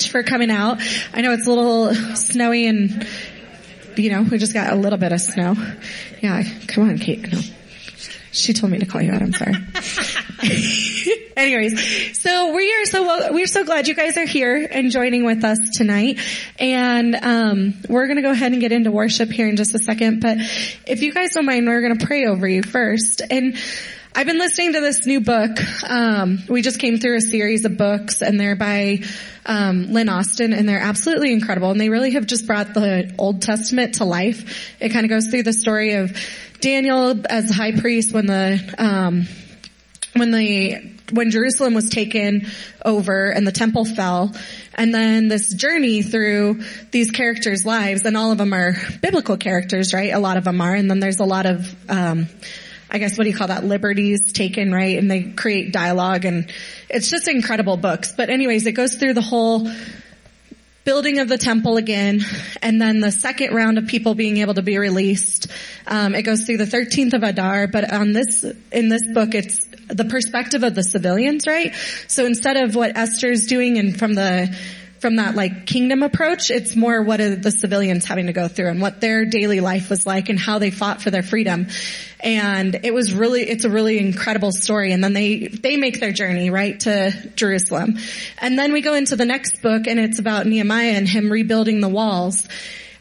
much for coming out. I know it's a little snowy and, you know, we just got a little bit of snow. Yeah, come on, Kate. No. She told me to call you out. I'm sorry. Anyways, so we are so well, we're so glad you guys are here and joining with us tonight. And um, we're going to go ahead and get into worship here in just a second. But if you guys don't mind, we're going to pray over you first. And I've been listening to this new book. Um, we just came through a series of books, and they're by um, Lynn Austin, and they're absolutely incredible. And they really have just brought the Old Testament to life. It kind of goes through the story of Daniel as high priest when the um, when the when Jerusalem was taken over and the temple fell, and then this journey through these characters' lives, and all of them are biblical characters, right? A lot of them are, and then there's a lot of um, I guess what do you call that? Liberties taken, right? And they create dialogue and it's just incredible books. But anyways, it goes through the whole building of the temple again, and then the second round of people being able to be released. Um, it goes through the 13th of Adar, but on this, in this book, it's the perspective of the civilians, right? So instead of what Esther's doing and from the from that like kingdom approach, it's more what are the civilians having to go through and what their daily life was like and how they fought for their freedom. And it was really, it's a really incredible story. And then they, they make their journey, right, to Jerusalem. And then we go into the next book and it's about Nehemiah and him rebuilding the walls.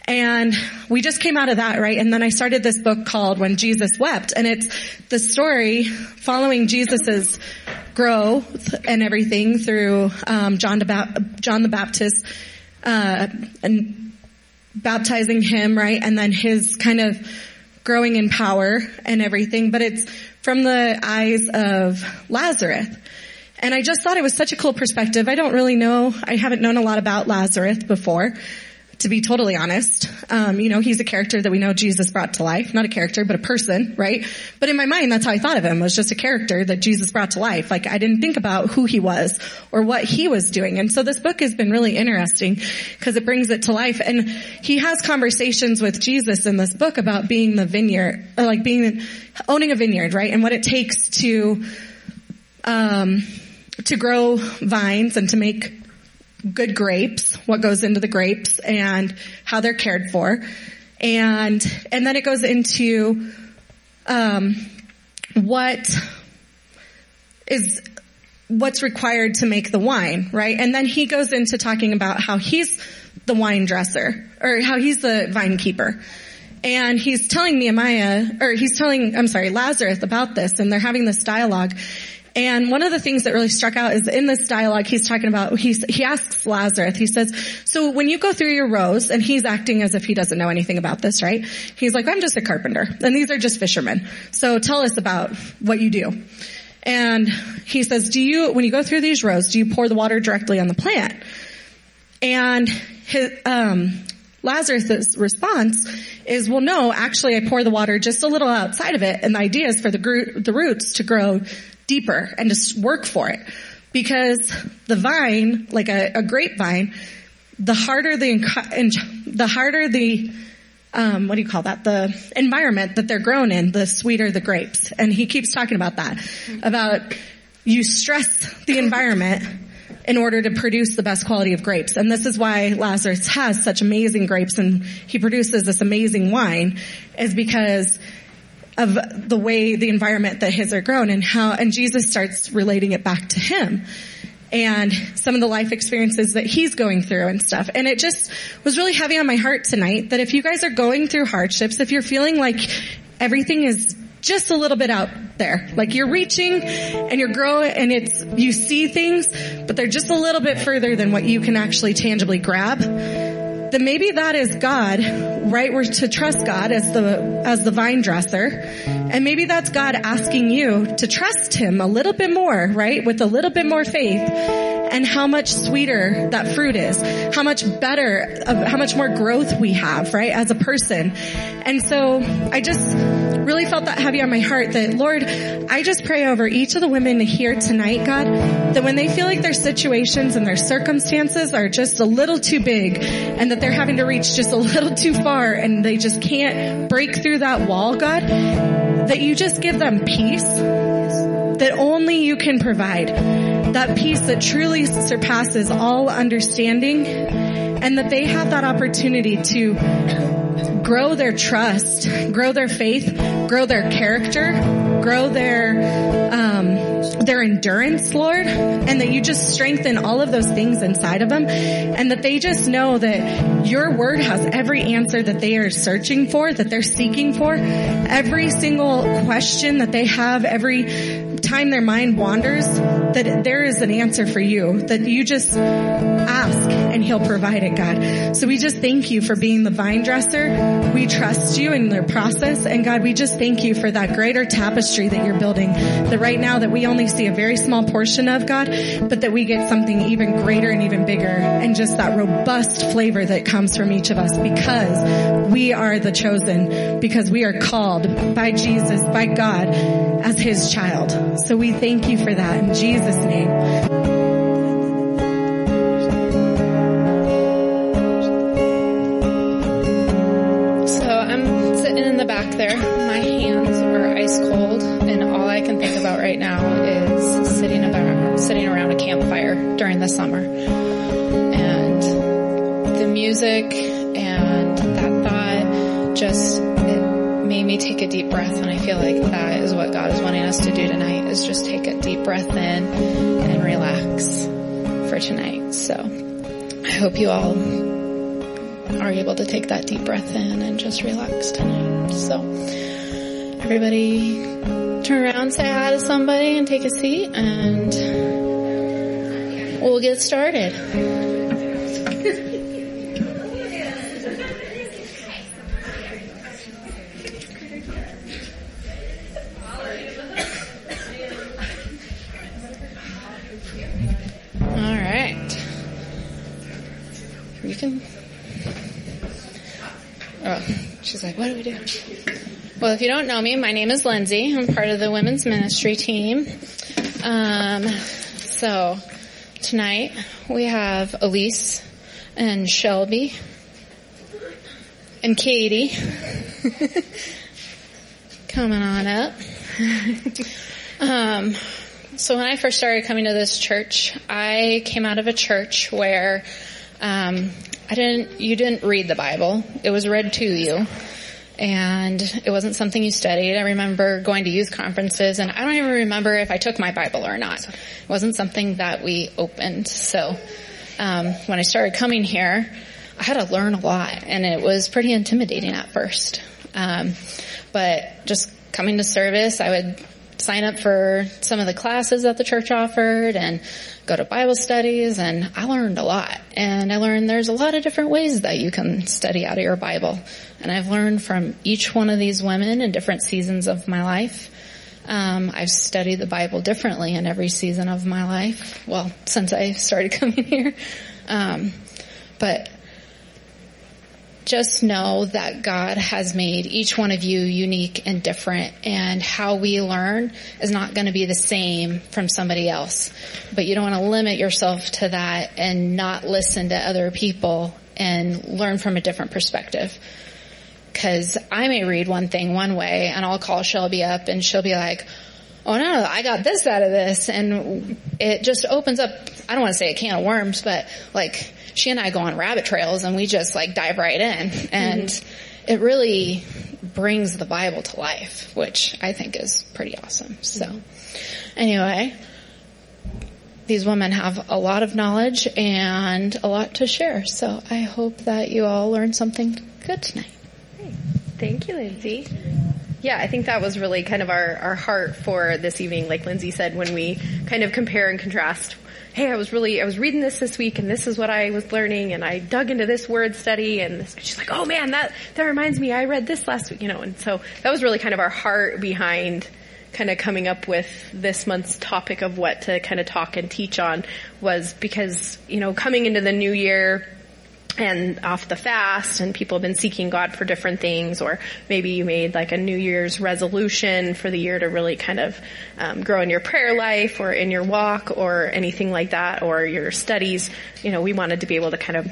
And we just came out of that, right? And then I started this book called When Jesus Wept. And it's the story following Jesus's growth and everything through um, John, the John the Baptist uh, and baptizing him, right? And then his kind of growing in power and everything. But it's from the eyes of Lazarus. And I just thought it was such a cool perspective. I don't really know, I haven't known a lot about Lazarus before to be totally honest. Um, you know, he's a character that we know Jesus brought to life. Not a character, but a person, right? But in my mind, that's how I thought of him, was just a character that Jesus brought to life. Like, I didn't think about who he was or what he was doing. And so this book has been really interesting because it brings it to life. And he has conversations with Jesus in this book about being the vineyard, like being, owning a vineyard, right? And what it takes to, um, to grow vines and to make good grapes, what goes into the grapes and how they're cared for. And, and then it goes into, um, what is what's required to make the wine, right? And then he goes into talking about how he's the wine dresser or how he's the vine keeper. And he's telling Nehemiah, or he's telling, I'm sorry, Lazarus about this and they're having this dialogue. And one of the things that really struck out is in this dialogue, he's talking about, he's, he asks Lazarus, he says, so when you go through your rows, and he's acting as if he doesn't know anything about this, right? He's like, I'm just a carpenter, and these are just fishermen. So tell us about what you do. And he says, do you, when you go through these rows, do you pour the water directly on the plant? And his, um, Lazarus' response is, well, no, actually I pour the water just a little outside of it, and the idea is for the, gro- the roots to grow deeper and to work for it. Because the vine, like a, a grapevine, the harder the, the harder the, um, what do you call that? The environment that they're grown in, the sweeter the grapes. And he keeps talking about that, about you stress the environment in order to produce the best quality of grapes. And this is why Lazarus has such amazing grapes and he produces this amazing wine is because of the way the environment that his are grown and how, and Jesus starts relating it back to him and some of the life experiences that he's going through and stuff. And it just was really heavy on my heart tonight that if you guys are going through hardships, if you're feeling like everything is just a little bit out there. Like you're reaching and you're growing and it's, you see things, but they're just a little bit further than what you can actually tangibly grab then maybe that is God, right? We're to trust God as the, as the vine dresser. And maybe that's God asking you to trust Him a little bit more, right? With a little bit more faith and how much sweeter that fruit is, how much better, uh, how much more growth we have, right? As a person. And so I just really felt that heavy on my heart that Lord, I just pray over each of the women here tonight, God, that when they feel like their situations and their circumstances are just a little too big and that that they're having to reach just a little too far and they just can't break through that wall, God, that you just give them peace that only you can provide. That peace that truly surpasses all understanding and that they have that opportunity to grow their trust, grow their faith, grow their character, grow their, um, their endurance, Lord, and that you just strengthen all of those things inside of them and that they just know that your word has every answer that they are searching for, that they're seeking for, every single question that they have, every time their mind wanders, that there is an answer for you, that you just ask and he'll provide it, God. So we just thank you for being the vine dresser. We trust you in the process. And God, we just thank you for that greater tapestry that you're building. That right now that we only see a very small portion of God, but that we get something even greater and even bigger and just that robust flavor that comes from each of us because we are the chosen, because we are called by Jesus, by God as his child. So we thank you for that in Jesus name. So I'm sitting in the back there, my hands are ice cold, and all I can think about right now is sitting about sitting around a campfire during the summer. And the music and that thought just made me take a deep breath and I feel like that is what God is wanting us to do tonight is just take a deep breath in and relax for tonight. So I hope you all are able to take that deep breath in and just relax tonight. So everybody turn around, say hi to somebody and take a seat and We'll get started. Can. Oh, she's like, what do we do? Well, if you don't know me, my name is Lindsay. I'm part of the women's ministry team. Um, so Tonight we have Elise and Shelby and Katie coming on up. um, so when I first started coming to this church, I came out of a church where um, I didn't. You didn't read the Bible; it was read to you, and it wasn't something you studied. I remember going to youth conferences and I don't even remember if I took my Bible or not. It wasn't something that we opened. So, um, when I started coming here, I had to learn a lot and it was pretty intimidating at first. Um, but just coming to service, I would sign up for some of the classes that the church offered and go to Bible studies and I learned a lot. And I learned there's a lot of different ways that you can study out of your Bible. And I've learned from each one of these women in different seasons of my life. Um, I've studied the Bible differently in every season of my life. Well, since I started coming here. Um, but just know that God has made each one of you unique and different and how we learn is not going to be the same from somebody else. But you don't want to limit yourself to that and not listen to other people and learn from a different perspective. Cause I may read one thing one way and I'll call Shelby up and she'll be like, oh no, I got this out of this. And it just opens up, I don't want to say a can of worms, but like she and I go on rabbit trails and we just like dive right in. And mm-hmm. it really brings the Bible to life, which I think is pretty awesome. So anyway, these women have a lot of knowledge and a lot to share. So I hope that you all learned something good tonight. Thank you, Lindsay. Yeah, I think that was really kind of our, our heart for this evening. Like Lindsay said, when we kind of compare and contrast hey, I was really, I was reading this this week and this is what I was learning and I dug into this word study and she's like, oh man, that, that reminds me, I read this last week, you know, and so that was really kind of our heart behind kind of coming up with this month's topic of what to kind of talk and teach on was because, you know, coming into the new year, and off the fast and people have been seeking God for different things or maybe you made like a New Year's resolution for the year to really kind of um, grow in your prayer life or in your walk or anything like that or your studies. You know, we wanted to be able to kind of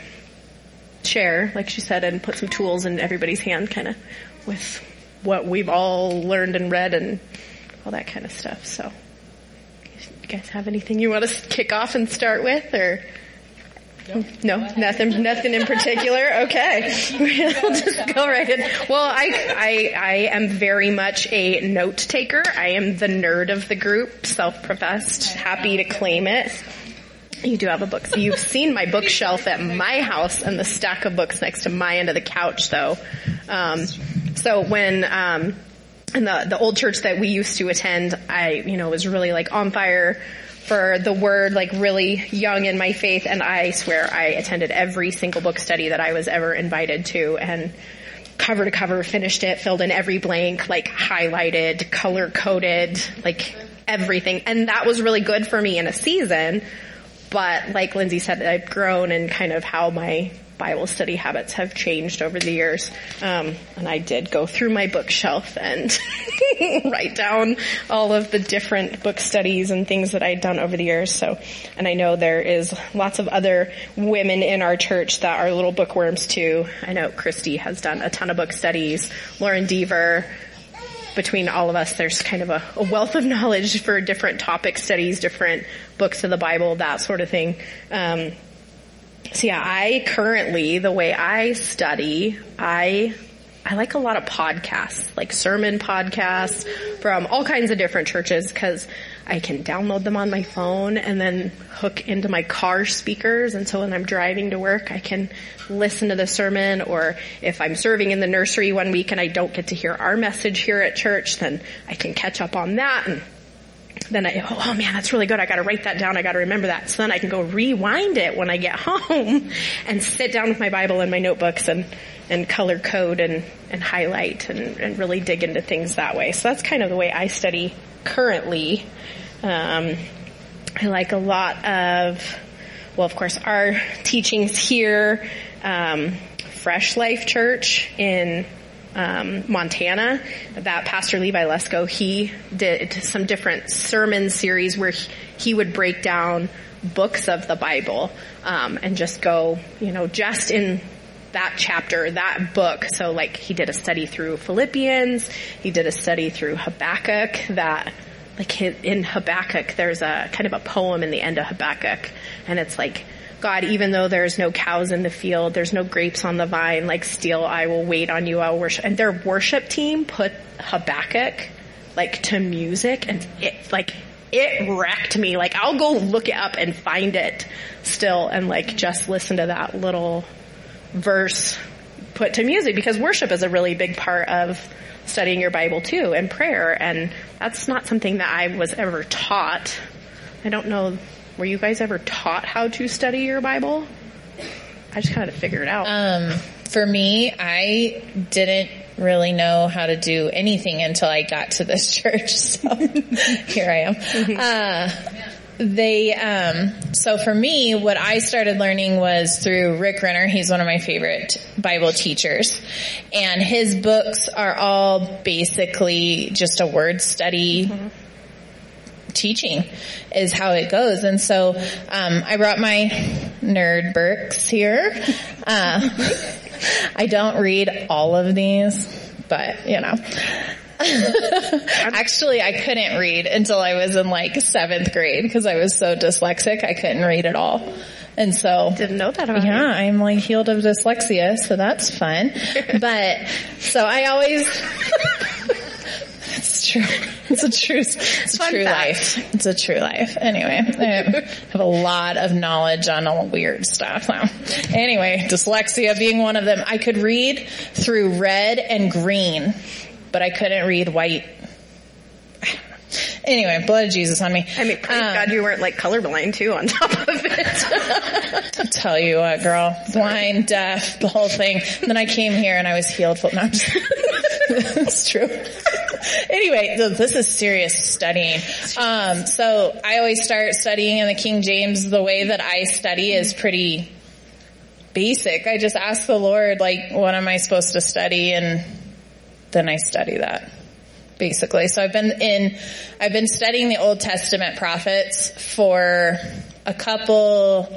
share, like she said, and put some tools in everybody's hand kind of with what we've all learned and read and all that kind of stuff. So, you guys have anything you want to kick off and start with or? No, nothing, nothing in particular. Okay, we'll just go right in. Well, I, I, I am very much a note taker. I am the nerd of the group, self-professed, happy to claim it. You do have a book. So you've seen my bookshelf at my house and the stack of books next to my end of the couch, though. Um, so when um, in the the old church that we used to attend, I you know was really like on fire for the word like really young in my faith and I swear I attended every single book study that I was ever invited to and cover to cover finished it, filled in every blank, like highlighted, color coded, like everything. And that was really good for me in a season. But like Lindsay said, I've grown and kind of how my Bible study habits have changed over the years. Um, and I did go through my bookshelf and write down all of the different book studies and things that I'd done over the years. So, and I know there is lots of other women in our church that are little bookworms too. I know Christy has done a ton of book studies. Lauren Deaver, between all of us, there's kind of a, a, wealth of knowledge for different topic studies, different books of the Bible, that sort of thing. Um, so yeah, I currently, the way I study, I, I like a lot of podcasts, like sermon podcasts from all kinds of different churches because I can download them on my phone and then hook into my car speakers. And so when I'm driving to work, I can listen to the sermon or if I'm serving in the nursery one week and I don't get to hear our message here at church, then I can catch up on that and then I, oh man, that's really good. I gotta write that down. I gotta remember that. So then I can go rewind it when I get home and sit down with my Bible and my notebooks and, and color code and, and highlight and, and really dig into things that way. So that's kind of the way I study currently. Um, I like a lot of, well, of course, our teachings here, um, Fresh Life Church in um, Montana, that Pastor Levi Lusko, he did some different sermon series where he, would break down books of the Bible um, and just go, you know, just in that chapter, that book. So like he did a study through Philippians, he did a study through Habakkuk that like in Habakkuk, there's a kind of a poem in the end of Habakkuk and it's like God, even though there's no cows in the field, there's no grapes on the vine, like still I will wait on you, I'll worship. And their worship team put Habakkuk like to music and it like it wrecked me. Like I'll go look it up and find it still and like just listen to that little verse put to music because worship is a really big part of studying your Bible too and prayer and that's not something that I was ever taught. I don't know, were you guys ever taught how to study your Bible? I just kind of figured it out. Um, for me, I didn't really know how to do anything until I got to this church. So here I am. Uh, they, um, so for me, what I started learning was through Rick Renner. He's one of my favorite Bible teachers and his books are all basically just a word study. Teaching is how it goes, and so um, I brought my nerd books here. Uh, I don't read all of these, but you know. Actually, I couldn't read until I was in like seventh grade because I was so dyslexic. I couldn't read at all. And so, Didn't know that about yeah, you. I'm like healed of dyslexia, so that's fun. but, so I always, it's true. It's a true, it's a Fun true fact. life. It's a true life. Anyway, I have a lot of knowledge on all weird stuff now. Anyway, dyslexia being one of them. I could read through red and green, but I couldn't read white. Anyway, blood of Jesus on me. I mean, praise Um, God you weren't like colorblind too on top of it. I'll tell you what, girl. Blind, deaf, the whole thing. And then I came here and I was healed. No, I'm just, it's true. anyway, this is serious studying. Um, so I always start studying in the King James. The way that I study is pretty basic. I just ask the Lord, like, what am I supposed to study? And then I study that. Basically. So I've been in, I've been studying the Old Testament prophets for a couple,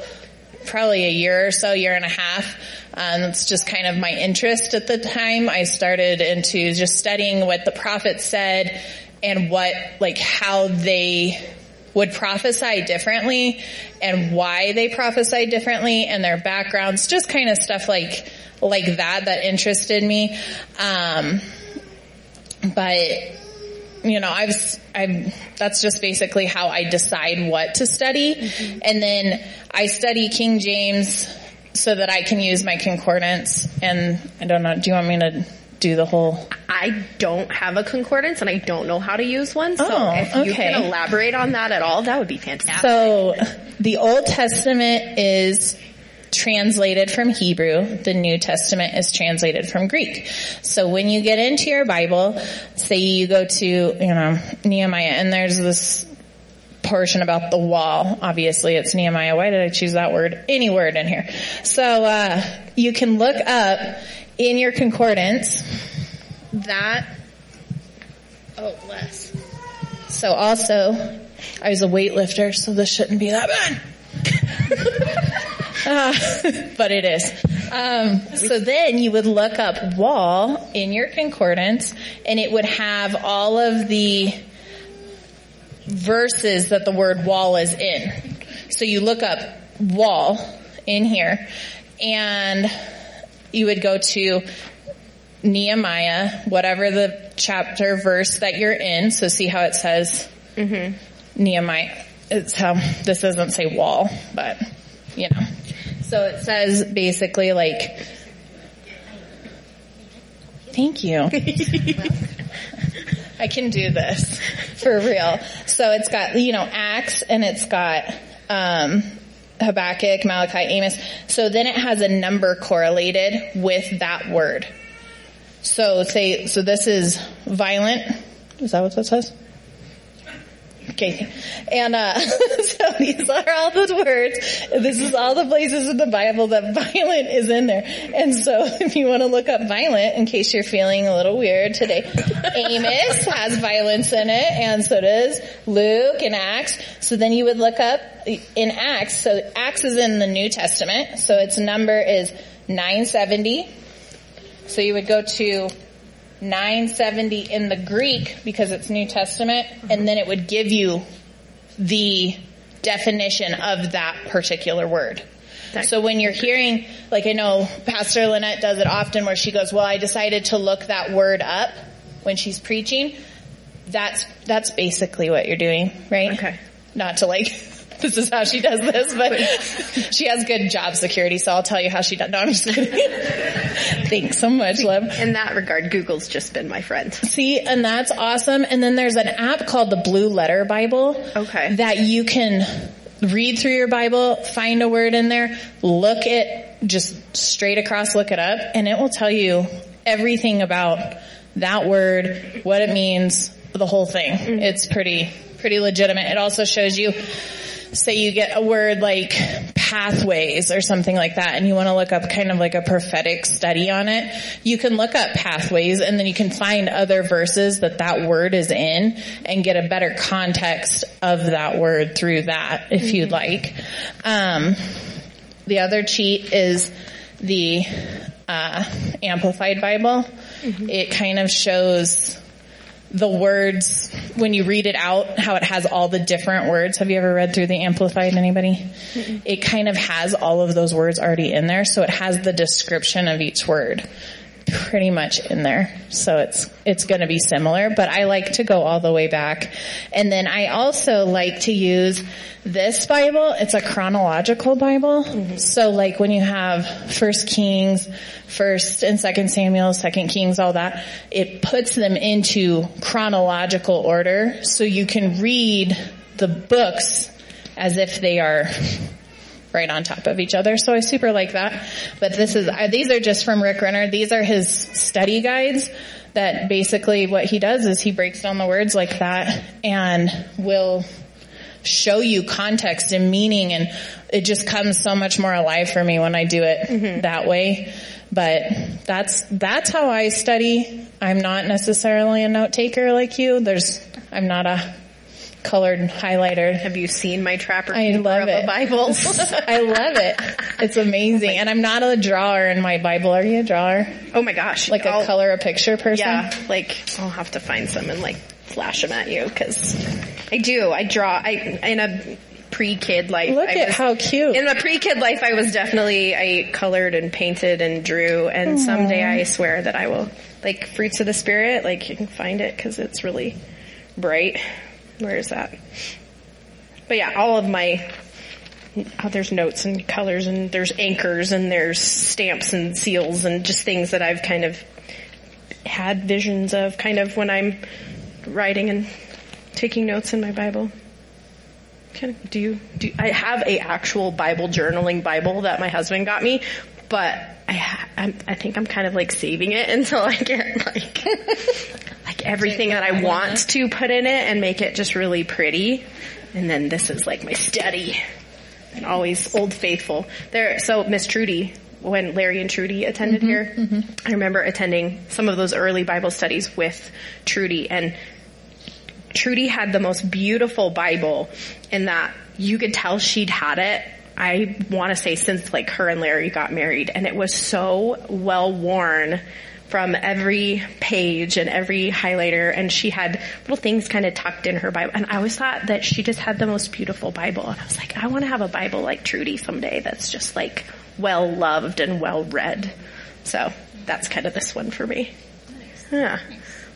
probably a year or so, year and a half. Um, it's just kind of my interest at the time. I started into just studying what the prophets said and what, like, how they would prophesy differently and why they prophesy differently and their backgrounds, just kind of stuff like, like that that interested me. Um, but you know, I've, I've, that's just basically how I decide what to study. Mm-hmm. And then I study King James so that I can use my concordance. And I don't know, do you want me to do the whole? I don't have a concordance and I don't know how to use one. So Oh, if you okay. can elaborate on that at all, that would be fantastic. So the Old Testament is translated from Hebrew. The New Testament is translated from Greek. So when you get into your Bible, say you go to, you know, Nehemiah and there's this portion about the wall. Obviously it's Nehemiah. Why did I choose that word? Any word in here. So, uh, you can look up in your concordance that, oh, less. So also, I was a weightlifter, so this shouldn't be that bad. Uh, but it is. Um, so then you would look up wall in your concordance, and it would have all of the verses that the word wall is in. So you look up wall in here, and you would go to Nehemiah, whatever the chapter verse that you're in. So see how it says Nehemiah. It's how this doesn't say wall, but you know. So it says basically like, thank you. I can do this for real. So it's got, you know, Acts and it's got, um, Habakkuk, Malachi, Amos. So then it has a number correlated with that word. So say, so this is violent. Is that what that says? Okay. And, uh, so these are all the words. This is all the places in the Bible that violent is in there. And so if you want to look up violent, in case you're feeling a little weird today, Amos has violence in it, and so does Luke and Acts. So then you would look up in Acts, so Acts is in the New Testament, so its number is 970. So you would go to 970 in the Greek because it's New Testament, and then it would give you the definition of that particular word. That- so when you're hearing, like I know Pastor Lynette does it often where she goes, well, I decided to look that word up when she's preaching. That's, that's basically what you're doing, right? Okay. Not to like, this is how she does this, but she has good job security, so I'll tell you how she does. No, I'm just kidding. Thanks so much, love. In that regard, Google's just been my friend. See, and that's awesome. And then there's an app called the Blue Letter Bible. Okay. That you can read through your Bible, find a word in there, look it just straight across, look it up, and it will tell you everything about that word, what it means, the whole thing. Mm-hmm. It's pretty, pretty legitimate. It also shows you say you get a word like pathways or something like that and you want to look up kind of like a prophetic study on it, you can look up pathways and then you can find other verses that that word is in and get a better context of that word through that if you'd like. Um, the other cheat is the uh, Amplified Bible. It kind of shows the words when you read it out how it has all the different words. Have you ever read through the amplified anybody? It kind of has all of those words already in there so it has the description of each word pretty much in there. So it's it's going to be similar but i like to go all the way back. And then i also like to use this bible. It's a chronological bible. Mm-hmm. So like when you have first kings first and second samuel second kings all that it puts them into chronological order. So you can read the books as if they are right on top of each other. So I super like that. But this is, these are just from Rick Renner. These are his study guides that basically what he does is he breaks down the words like that and will show you context and meaning and it just comes so much more alive for me when I do it mm-hmm. that way. But that's, that's how I study. I'm not necessarily a note taker like you. There's, I'm not a colored highlighter. Have you seen my trapper I keeper love of it. a? I love it. It's amazing. And I'm not a drawer in my Bible. Are you a drawer? oh my gosh. Like a I'll- color a picture person? Yeah, like I'll have to find some and like flash them at you because I do. I draw. I in a pre-kid life. Look I at was- how cute. In the pre-kid life, I was definitely I colored and painted and drew. And someday I swear that I will like fruits of the spirit. Like you can find it because it's really bright. Where is that? But yeah, all of my oh, there's notes and colors and there's anchors and there's stamps and seals and just things that I've kind of had visions of kind of when I'm writing and taking notes in my Bible. Of, do you, do, I have a actual Bible journaling Bible that my husband got me, but I, I'm, I think I'm kind of like saving it until I get like, like everything that I want uh-huh. to put in it and make it just really pretty. And then this is like my study and always old faithful. There, so Miss Trudy, when Larry and Trudy attended mm-hmm, here, mm-hmm. I remember attending some of those early Bible studies with Trudy and Trudy had the most beautiful Bible in that you could tell she'd had it. I want to say since like her and Larry got married and it was so well worn from every page and every highlighter and she had little things kind of tucked in her Bible and I always thought that she just had the most beautiful Bible and I was like I want to have a Bible like Trudy someday that's just like well loved and well read. So that's kind of this one for me. Yeah.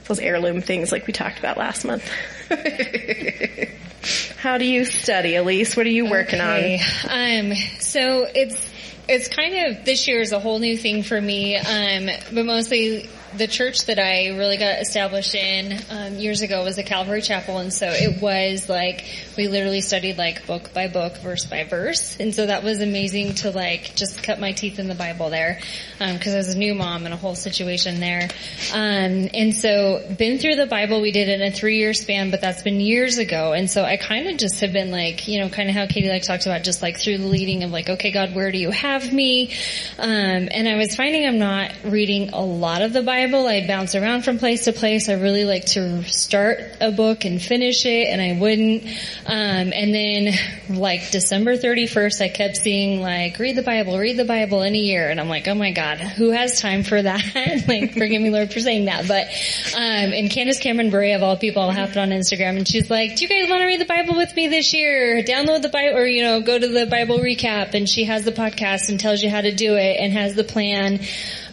Those heirloom things like we talked about last month. How do you study, Elise? What are you working Okay. Um, so it's it's kind of this year is a whole new thing for me, um, but mostly the church that I really got established in um, years ago was the Calvary Chapel, and so it was like we literally studied like book by book, verse by verse, and so that was amazing to like just cut my teeth in the Bible there because I was a new mom and a whole situation there, um, and so been through the Bible. We did it in a three year span, but that's been years ago, and so I kind of just have been like you know kind of how Katie like talked about just like through the leading of like okay God, where do you have me? Um, and I was finding I'm not reading a lot of the Bible Bible. I'd bounce around from place to place. I really like to start a book and finish it and I wouldn't. Um, and then like December 31st, I kept seeing like, read the Bible, read the Bible in a year. And I'm like, oh my God, who has time for that? like, forgive me Lord for saying that. But, um, and Candace Cameron Bure of all people happened on Instagram and she's like, do you guys want to read the Bible with me this year? Download the Bible or, you know, go to the Bible recap and she has the podcast and tells you how to do it and has the plan.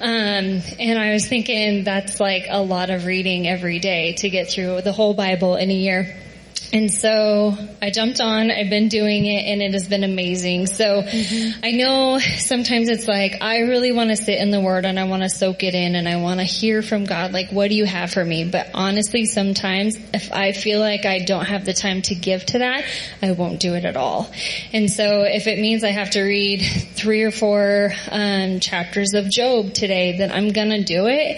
Um, and I was thinking that's like a lot of reading every day to get through the whole Bible in a year. And so I jumped on, I've been doing it and it has been amazing. So mm-hmm. I know sometimes it's like, I really want to sit in the word and I want to soak it in and I want to hear from God, like, what do you have for me? But honestly, sometimes if I feel like I don't have the time to give to that, I won't do it at all. And so if it means I have to read three or four, um, chapters of Job today, then I'm gonna do it,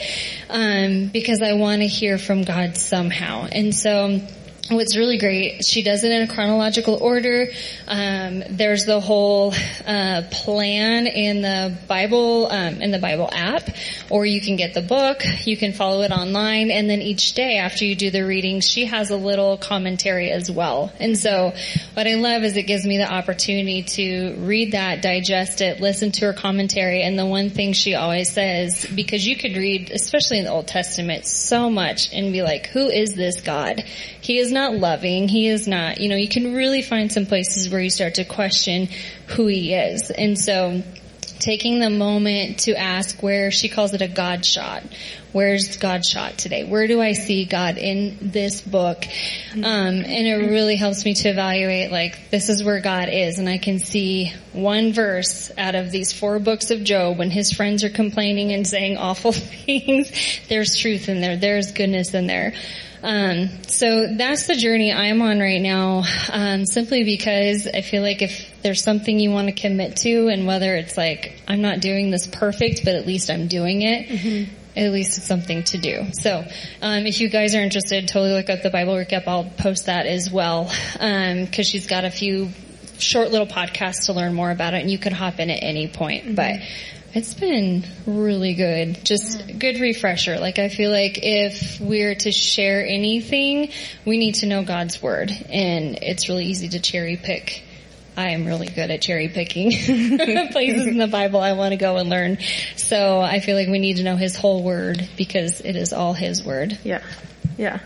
um, because I want to hear from God somehow. And so, what's really great, she does it in a chronological order. Um, there's the whole uh, plan in the Bible um, in the Bible app, or you can get the book. You can follow it online, and then each day after you do the reading, she has a little commentary as well. And so, what I love is it gives me the opportunity to read that, digest it, listen to her commentary, and the one thing she always says, because you could read, especially in the Old Testament, so much and be like, "Who is this God?" He is not loving. He is not, you know, you can really find some places where you start to question who he is. And so taking the moment to ask where she calls it a God shot. Where's God shot today? Where do I see God in this book? Um, and it really helps me to evaluate like this is where God is, and I can see one verse out of these four books of Job when his friends are complaining and saying awful things. There's truth in there. There's goodness in there. Um, so that's the journey I'm on right now, um, simply because I feel like if there's something you want to commit to, and whether it's like I'm not doing this perfect, but at least I'm doing it. Mm-hmm. At least it's something to do. So, um, if you guys are interested, totally look up the Bible recap. I'll post that as well, because um, she's got a few short little podcasts to learn more about it, and you can hop in at any point. Mm-hmm. But it's been really good. Just mm. good refresher. Like I feel like if we're to share anything, we need to know God's word. And it's really easy to cherry pick. I am really good at cherry picking places in the Bible I want to go and learn. So I feel like we need to know His whole word because it is all His word. Yeah. Yeah.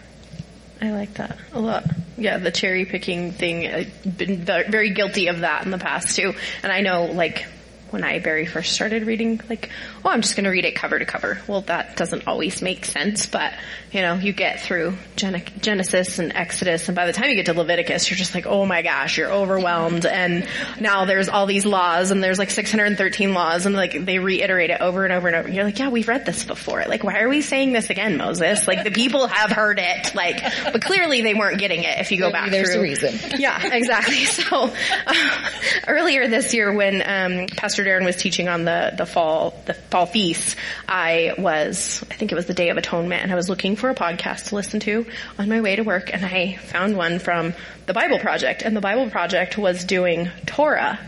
I like that a lot. Yeah, the cherry picking thing, I've been very guilty of that in the past too. And I know like when I very first started reading, like, oh, I'm just going to read it cover to cover. Well, that doesn't always make sense, but you know, you get through Gen- Genesis and Exodus, and by the time you get to Leviticus, you're just like, oh my gosh, you're overwhelmed, and now there's all these laws, and there's like 613 laws, and like they reiterate it over and over and over. You're like, yeah, we've read this before. Like, why are we saying this again, Moses? Like, the people have heard it, like, but clearly they weren't getting it. If you go back there's through, a reason. Yeah, exactly. So uh, earlier this year, when um, Pastor Darren was teaching on the the fall the fall feast, I was I think it was the Day of Atonement, and I was looking for a podcast to listen to on my way to work, and I found one from the Bible Project, and the Bible Project was doing Torah.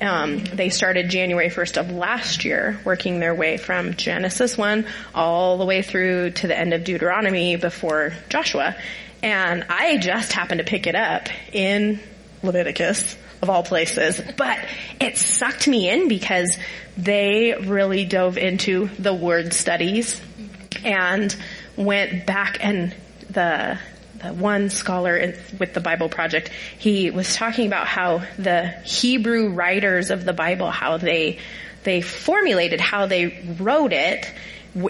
Um, they started January 1st of last year, working their way from Genesis 1 all the way through to the end of Deuteronomy before Joshua. And I just happened to pick it up in Leviticus of all places, but it sucked me in because they really dove into the word studies and went back and the the one scholar with the Bible Project, he was talking about how the Hebrew writers of the Bible, how they they formulated how they wrote it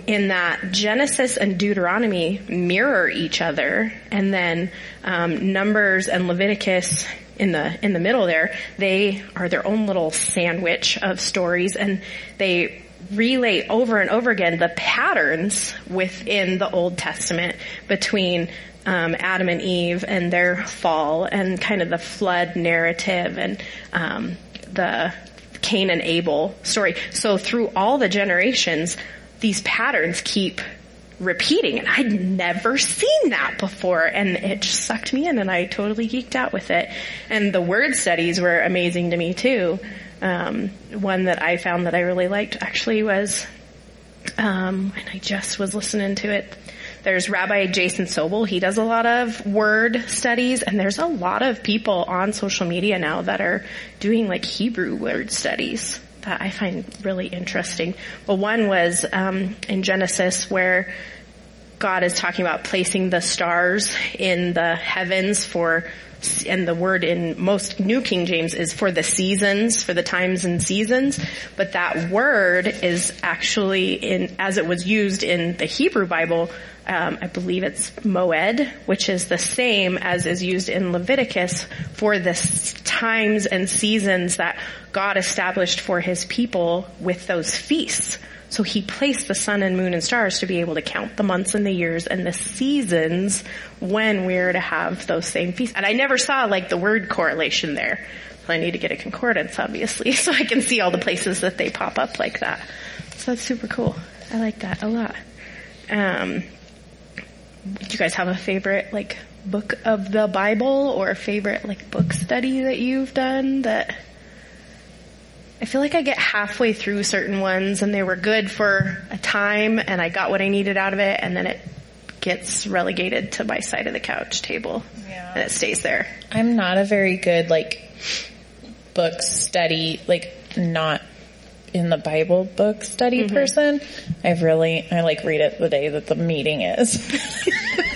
in that Genesis and Deuteronomy mirror each other, and then um, Numbers and Leviticus in the in the middle there, they are their own little sandwich of stories, and they relate over and over again the patterns within the Old Testament between um, Adam and Eve and their fall and kind of the flood narrative and um, the Cain and Abel story. So through all the generations, these patterns keep repeating and I'd never seen that before and it just sucked me in and I totally geeked out with it. And the word studies were amazing to me too. Um, one that I found that I really liked actually was um, and I just was listening to it. There's Rabbi Jason Sobel. He does a lot of word studies, and there's a lot of people on social media now that are doing like Hebrew word studies I find really interesting. Well, one was um, in Genesis where God is talking about placing the stars in the heavens for, and the word in most New King James is for the seasons, for the times and seasons, but that word is actually in, as it was used in the Hebrew Bible, um, I believe it's moed, which is the same as is used in Leviticus for the times and seasons that God established for his people with those feasts. So he placed the sun and moon and stars to be able to count the months and the years and the seasons when we're to have those same feasts. And I never saw like the word correlation there. So I need to get a concordance obviously so I can see all the places that they pop up like that. So that's super cool. I like that a lot. Um, do you guys have a favorite like book of the Bible or a favorite like book study that you've done that I feel like I get halfway through certain ones and they were good for a time and I got what I needed out of it and then it gets relegated to my side of the couch table Yeah. and it stays there. I'm not a very good like book study, like not in the Bible book study mm-hmm. person. I've really, I like read it the day that the meeting is.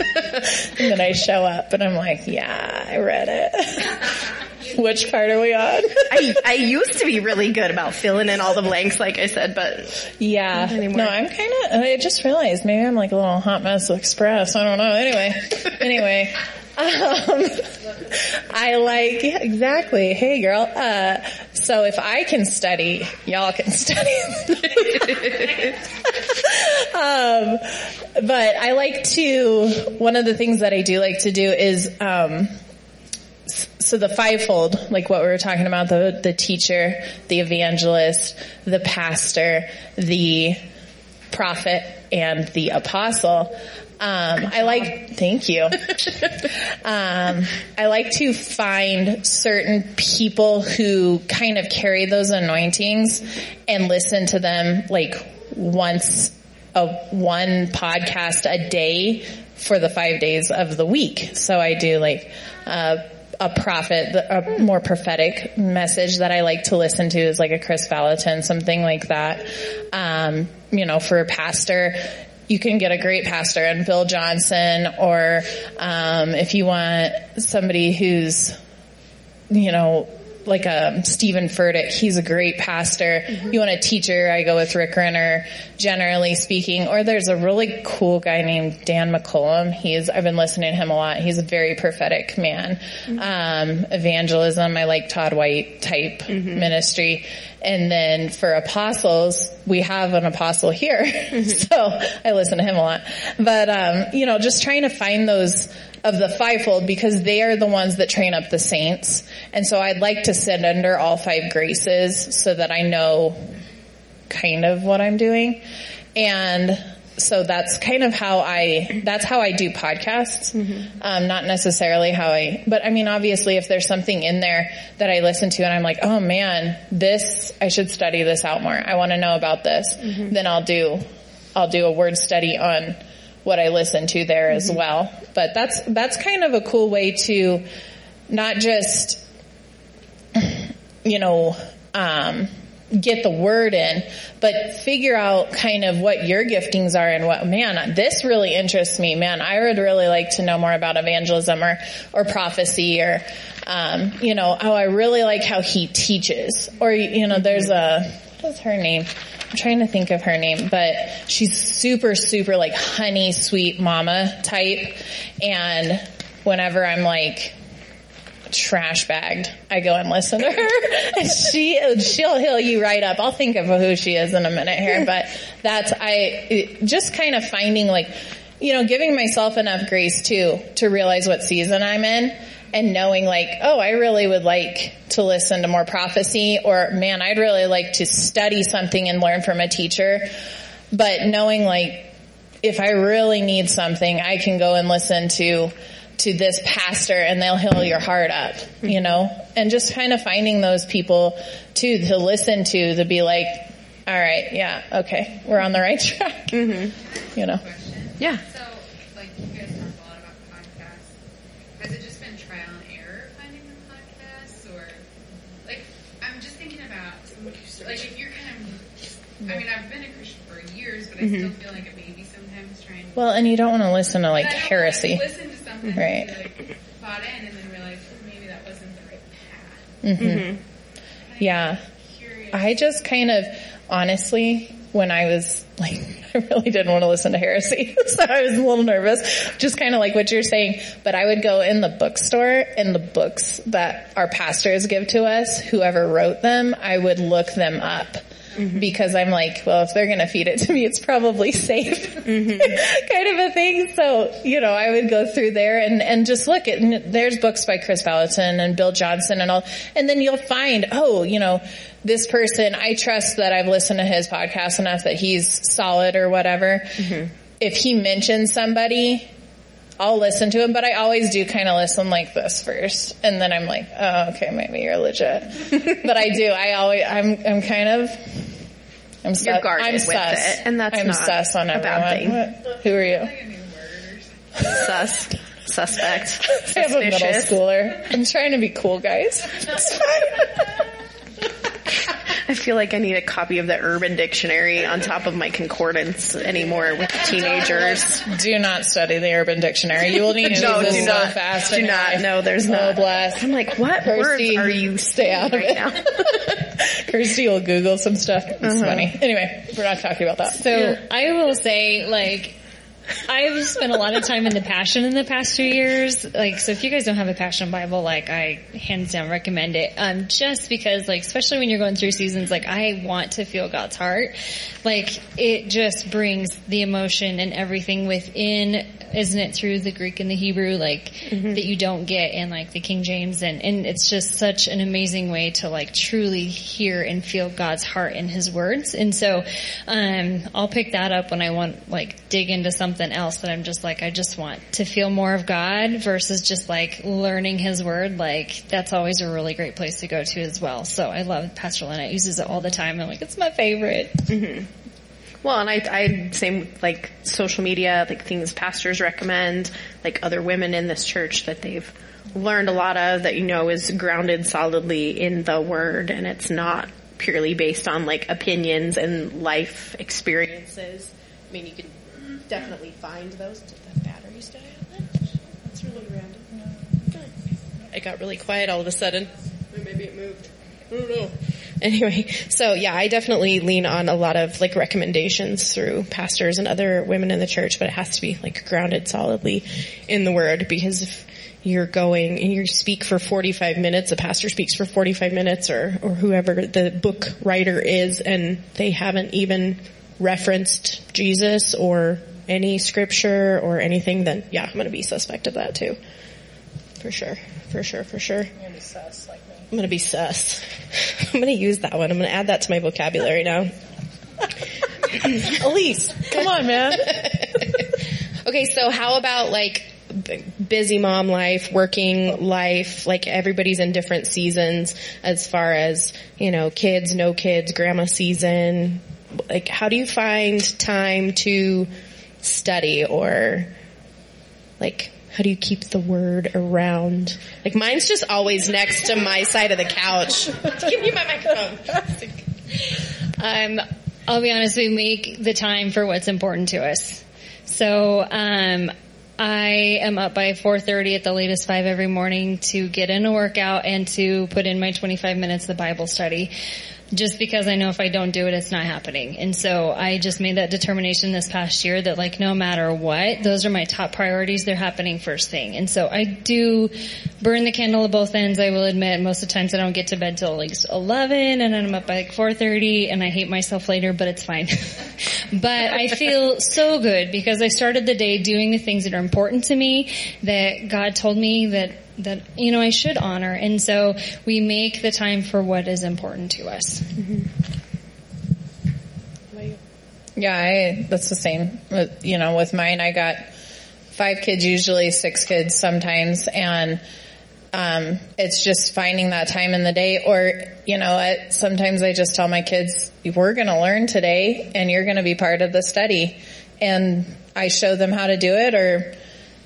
and then I show up and I'm like, yeah, I read it. Which part are we on? I, I used to be really good about filling in all the blanks like I said, but Yeah. No, I'm kind of, I just realized maybe I'm like a little hot mess express. I don't know. Anyway, anyway. Um, I like, exactly. Hey girl. Uh, so if I can study, y'all can study. um, but I like to, one of the things that I do like to do is, um, so the fivefold, like what we were talking about, the, the teacher, the evangelist, the pastor, the prophet, and the apostle. Um, I like, thank you. um, I like to find certain people who kind of carry those anointings and listen to them like once a one podcast a day for the five days of the week. So I do like, uh, a prophet, a more prophetic message that I like to listen to is like a Kris Vallotton, something like that. Um, you know, for a pastor, you can get a great pastor and Bill Johnson or, um, if you want somebody who's, you know, like a Steven Furtick, he's a great pastor. You want a teacher, I go with Rick Renner, generally speaking. Or there's a really cool guy named Dan McCollam. He's, I've been listening to him a lot. He's a very prophetic man. Um, evangelism, I like Todd White type ministry. And then for apostles, we have an apostle here. so I listen to him a lot. But, um, you know, just trying to find those of the fivefold because they are the ones that train up the saints. And so I'd like to sit under all five graces so that I know kind of what I'm doing. And so that's kind of how I, that's how I do podcasts. Um, not necessarily how I, but I mean, obviously if there's something in there that I listen to and I'm like, oh man, this, I should study this out more. I want to know about this. Then I'll do, I'll do a word study on what I listen to there as well. But that's, that's kind of a cool way to not just, you know, um, get the word in, but figure out kind of what your giftings are and what, man, this really interests me. Man, I would really like to know more about evangelism or, or prophecy or, um, you know, oh, I really like how he teaches. Or, you know, there's a, what's her name? I'm trying to think of her name, but she's super, super like honey sweet mama type. And whenever I'm like, trash bagged. I go and listen to her and she, she'll heal you right up. I'll think of who she is in a minute here, but that's, I, just kind of finding like, you know, giving myself enough grace too, to realize what season I'm in and knowing like, oh, I really would like to listen to more prophecy or man, I'd really like to study something and learn from a teacher. But knowing like, if I really need something, I can go and listen to to this pastor and they'll heal your heart up, you know? And just kind of finding those people too to listen to to be like, All right. Yeah. Okay. We're on the right track. Mm-hmm. You know. Yeah. So, like, you guys talk a lot about podcasts. Has it just been trial and error finding the podcasts, or like, I'm just thinking about like if you're kind of. I mean, I've been a Christian for years, but I still feel like a baby sometimes trying. to... Well, and you don't want to listen to like But I don't heresy. Wanna Listen to something Right. and be, like bought in, and then realize oh, maybe that wasn't the right path. Mm-hmm. Yeah. I just kind of, honestly, when I was like, I really didn't want to listen to heresy, so I was a little nervous, just kind of like what you're saying. But I would go in the bookstore and the books that our pastors give to us, whoever wrote them, I would look them up. Mm-hmm. Because I'm like, well, if they're gonna feed it to me, it's probably safe, mm-hmm. kind of a thing. So, you know, I would go through there and, and just look at, there's books by Kris Vallotton and Bill Johnson and all, and then you'll find, oh, you know, this person, I trust that I've listened to his podcast enough that he's solid or whatever. Mm-hmm. If he mentions somebody, I'll listen to him, but I always do kind of listen like this first. And then I'm like, oh, okay, maybe you're legit. but I do, I always, I'm, I'm kind of, I'm sus. You're guarded I'm with sus. it, and that's I'm not sus on a everyone. bad thing. What- Who are you? Like a new word or something. Sus. Suspect. I have a middle Suspicious. schooler. I'm trying to be cool, guys. It's fine. I feel like I need a copy of the Urban Dictionary on top of my concordance anymore with teenagers. Do not study the Urban Dictionary. You will need to No, use do it not. so fast. Do not. life. No, there's Oh, not. bless. I'm like, what Kirsty, words are you stay out of right it. now? Kirsty will Google some stuff. It's Uh-huh. funny. Anyway, we're not talking about that. So I will say, like, I've spent a lot of time in the Passion in the past few years. Like, so if you guys don't have a Passion Bible, like, I hands down recommend it. Um, just because, like, especially when you're going through seasons, like, I want to feel God's heart. Like, it just brings the emotion and everything within, isn't it through the Greek and the Hebrew, like, that you don't get in, like, the King James. And, and it's just such an amazing way to, like, truly hear and feel God's heart in His words. And so, um, I'll pick that up when I want, like, dig into something else that I'm just like, I just want to feel more of God versus just like learning His Word. Like, that's always a really great place to go to as well. So I love Pastor Lynette uses it all the time. I'm like, it's my favorite. Well, and I, I same like social media, like things pastors recommend, like other women in this church that they've learned a lot of that you know is grounded solidly in the word, and it's not purely based on like opinions and life experiences. I mean, you can definitely find those. Did the battery stay on that? That's really random. It got really quiet all of a sudden. Maybe it moved. Know. Anyway, so yeah, I definitely lean on a lot of like recommendations through pastors and other women in the church, but it has to be like grounded solidly in the word because if you're going and you speak for 45 minutes, a pastor speaks for 45 minutes or, or whoever the book writer is and they haven't even referenced Jesus or any scripture or anything, then yeah, I'm gonna be suspect of that too. For sure. For sure, for sure. I'm gonna be sus. I'm gonna use that one. I'm gonna add that to my vocabulary now. Elise, come on, man. Okay, so how about like busy mom life, working life, like everybody's in different seasons as far as, you know, kids, no kids, grandma season. Like how do you find time to study or like how do you keep the word around? Like mine's just always next to my side of the couch. Give me my microphone. Um, I'll be honest, we make the time for what's important to us. So, um, I am up by 4.30 at the latest 5 every morning to get in a workout and to put in my 25 minutes of Bible study. Just because I know if I don't do it, it's not happening. And so I just made that determination this past year that like no matter what, those are my top priorities. They're happening first thing. And so I do burn the candle at both ends. I will admit most of the times I don't get to bed till like 11 and then I'm up by like 4.30 and I hate myself later, but it's fine. but I feel so good because I started the day doing the things that are important to me that God told me that that you know I should honor. And so we make the time for what is important to us. Yeah, I, that's the same. You know, with mine, I got five kids usually, six kids sometimes, and um, it's just finding that time in the day. Or you know sometimes i just tell my kids we're going to learn today and you're going to be part of the study. And i show them how to do it or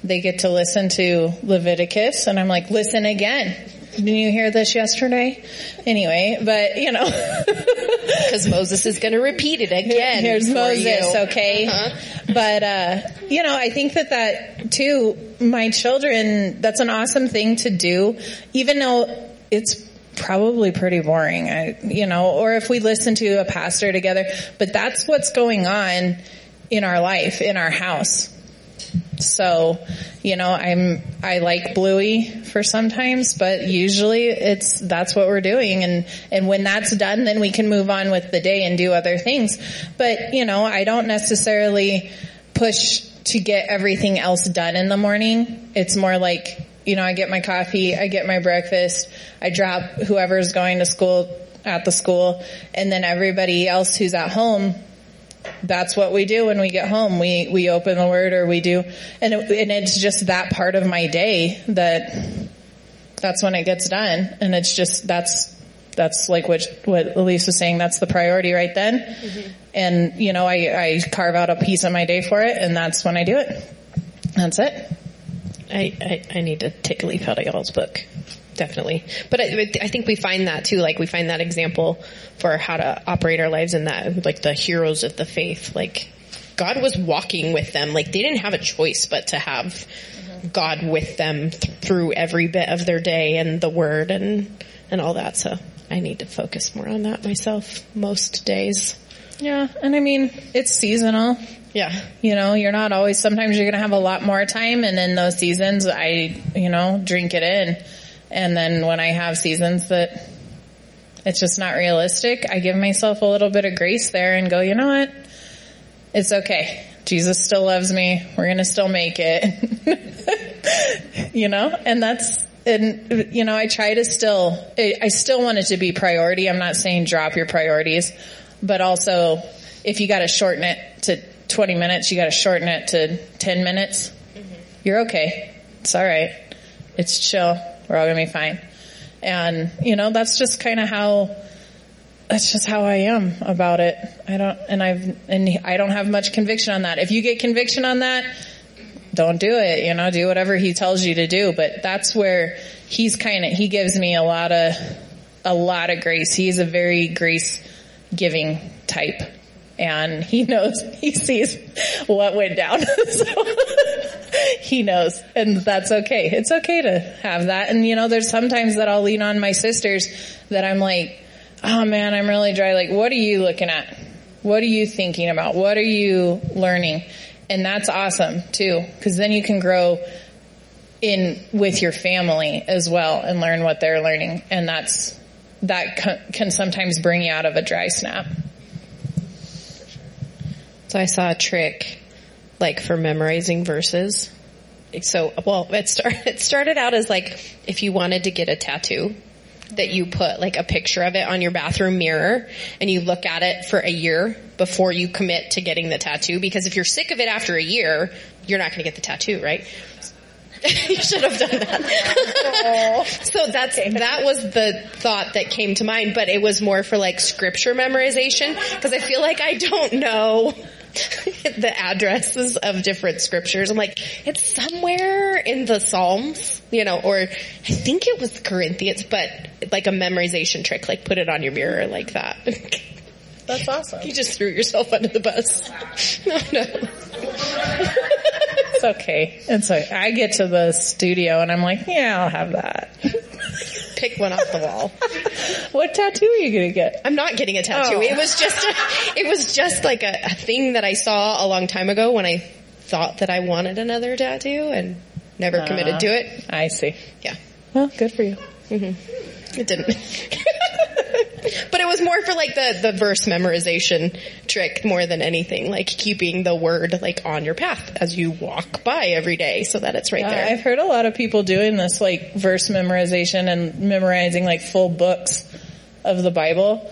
they get to listen to leviticus and i'm like listen again didn't you hear this yesterday anyway but you know Because Moses is going to repeat it again. Here's Moses, you. okay? Uh-huh. But, uh, you know, I think that that too, my children, that's an awesome thing to do, even though it's probably pretty boring, I, you know, or if we listen to a pastor together, but that's what's going on in our life, in our house. So, you know, I'm, I like Bluey for sometimes, but usually it's, that's what we're doing. And, and when that's done, then we can move on with the day and do other things. But, you know, I don't necessarily push to get everything else done in the morning. It's more like, you know, I get my coffee, I get my breakfast, I drop whoever's going to school at the school, and then everybody else who's at home that's what we do when we get home. We we open the word or we do, and it, and it's just that part of my day that that's when it gets done, and it's just that's that's like what what Elise was saying. That's the priority right then, mm-hmm. and you know I I carve out a piece of my day for it, and that's when I do it. That's it. I, I, I need to take a leaf out of y'all's book. Definitely. But I, I think we find that too, like we find that example for how to operate our lives in that, like the heroes of the faith. Like God was walking with them. Like they didn't have a choice but to have God with them th- through every bit of their day and the word and, and all that. So I need to focus more on that myself most days. Yeah, and I mean it's seasonal. Yeah. You know, you're not always, sometimes you're going to have a lot more time and in those seasons I, you know, drink it in. And then when I have seasons that it's just not realistic, I give myself a little bit of grace there and go, you know what? It's okay. Jesus still loves me. We're going to still make it. you know, and that's, and you know, I try to still, I I still want it to be priority. I'm not saying drop your priorities, but also if you got to shorten it to 20 minutes, you got to shorten it to 10 minutes. Mm-hmm. You're okay. It's all right. It's chill. We're all gonna be fine. And you know, that's just kind of how. That's just how I am about it. I don't, and I've, and I don't have much conviction on that. If you get conviction on that, don't do it. You know, do whatever he tells you to do. But that's where he's kind of, he gives me a lot of, a lot of grace. He's a very grace giving type. And he knows, he sees what went down. so he knows. And that's okay. It's okay to have that. And you know, there's sometimes that I'll lean on my sisters that I'm like, oh man, I'm really dry. Like, what are you looking at? What are you thinking about? What are you learning? And that's awesome too, because then you can grow in with your family as well and learn what they're learning. And that's, that can, sometimes bring you out of a dry snap. So I saw a trick, like for memorizing verses. So, well, it started, it started out as like, if you wanted to get a tattoo, that you put like a picture of it on your bathroom mirror and you look at it for a year before you commit to getting the tattoo because if you're sick of it after a year, you're not going to get the tattoo, right? you should have done that. so that's that was the thought that came to mind, but it was more for like scripture memorization because I feel like I don't know the addresses of different scriptures. I'm like, it's somewhere in the Psalms, you know, or I think it was Corinthians, but like a memorization trick, like put it on your mirror like that. That's awesome. You just threw yourself under the bus. No, no. It's okay. It's okay. I get to the studio and I'm like, yeah, I'll have that. Pick one off the wall. What tattoo are you gonna get? I'm not getting a tattoo. Oh. It was just, a, it was just like a, a thing that I saw a long time ago when I thought that I wanted another tattoo and never committed uh, to it. I see. Yeah. Well, good for you. Mm-hmm. It didn't. but it was more for like the, the verse memorization trick more than anything, like keeping the word like on your path as you walk by every day so that it's right Yeah, there. I've heard a lot of people doing this, like verse memorization and memorizing like full books of the Bible.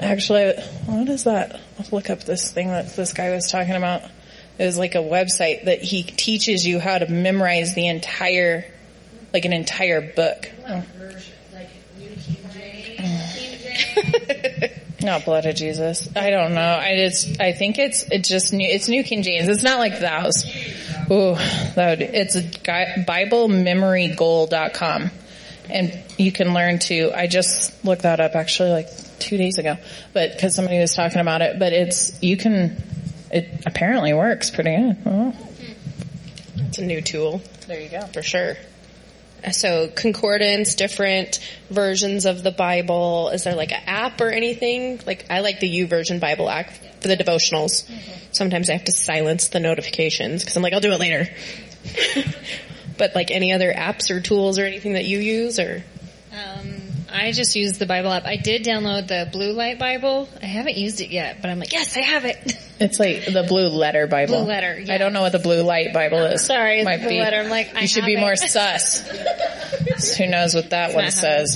Actually, what is that? I'll look up this thing that this guy was talking about. It was like a website that he teaches you how to memorize the entire like an entire book. Oh. No blood of Jesus. I don't know. I just I think it's it's just new. It's New King James. It's not like thous. Ooh, that would, it's BibleMemoryGoal.com, and you can learn to. I just looked that up actually like two days ago, but because somebody was talking about it. But it's you can. It apparently works pretty good. It's a new tool there you go. for sure. So concordance, different versions of the Bible. Is there like an app or anything? Like I like the YouVersion Bible app for the devotionals. Sometimes I have to silence the notifications because I'm like, I'll do it later. but like any other apps or tools or anything that you use or Um, I just used the Bible app. I did download the Blue Light Bible. I haven't used it yet, but I'm like, yes, I have it. It's like the blue letter Bible. Blue letter, yeah. I don't know what the blue light Bible is. Sorry, it's Might blue be. letter. I'm like, I you should have be it. more sus. Who knows what that one not says?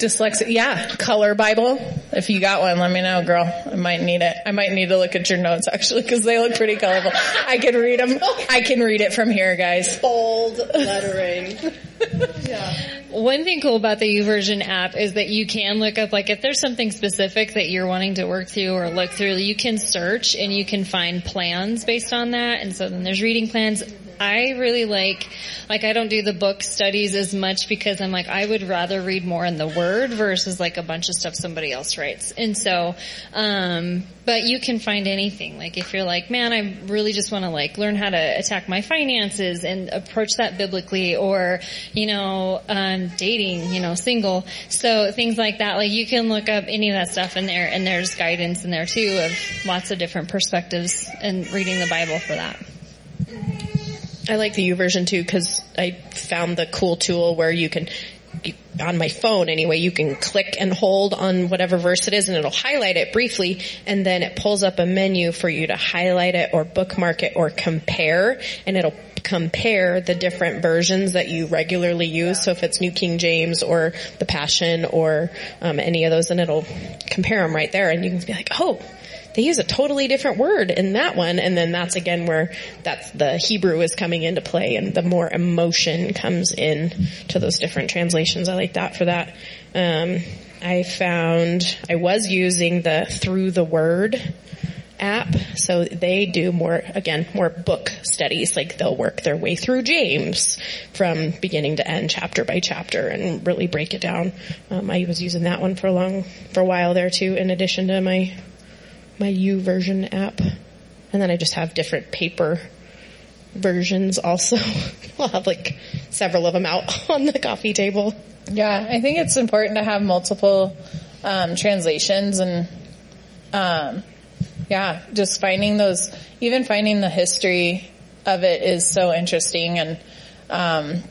Dyslexia, yeah, color Bible. If you got one, let me know, girl. I might need it. I might need to look at your notes actually because they look pretty colorful. I can read them. I can read it from here, guys. bold lettering. yeah. One thing cool about the YouVersion app is that you can look up, like, if there's something specific that you're wanting to work through or look through, you can search and you can find plans based on that. And so then there's reading plans. I really like, like, I don't do the book studies as much because I'm like, I would rather read more in the Word versus like a bunch of stuff somebody else writes. And so, um, but you can find anything. Like, if you're like, man, I really just want to like learn how to attack my finances and approach that biblically or, you know, um, dating, you know, single. So things like that, like you can look up any of that stuff in there and there's guidance in there too of lots of different perspectives and reading the Bible for that. I like the YouVersion too because I found the cool tool where you can, on my phone anyway, you can click and hold on whatever verse it is and it'll highlight it briefly. And then it pulls up a menu for you to highlight it or bookmark it or compare. And it'll compare the different versions that you regularly use. So if it's New King James or the Passion or um, any of those, then it'll compare them right there. And you can be like, oh, they use a totally different word in that one and then that's again where that's the Hebrew is coming into play and the more emotion comes in to those different translations. I like that for that. Um, I found I was using the through the word app. So they do more, again, more book studies. Like they'll work their way through James from beginning to end, chapter by chapter, and really break it down. Um, I was using that one for a long, for a while there too, in addition to my my YouVersion app. And then I just have different paper versions also. I'll have like several of them out on the coffee table. Yeah, I think it's important to have multiple um, translations and um, yeah, just finding those, even finding the history of it is so interesting. And um,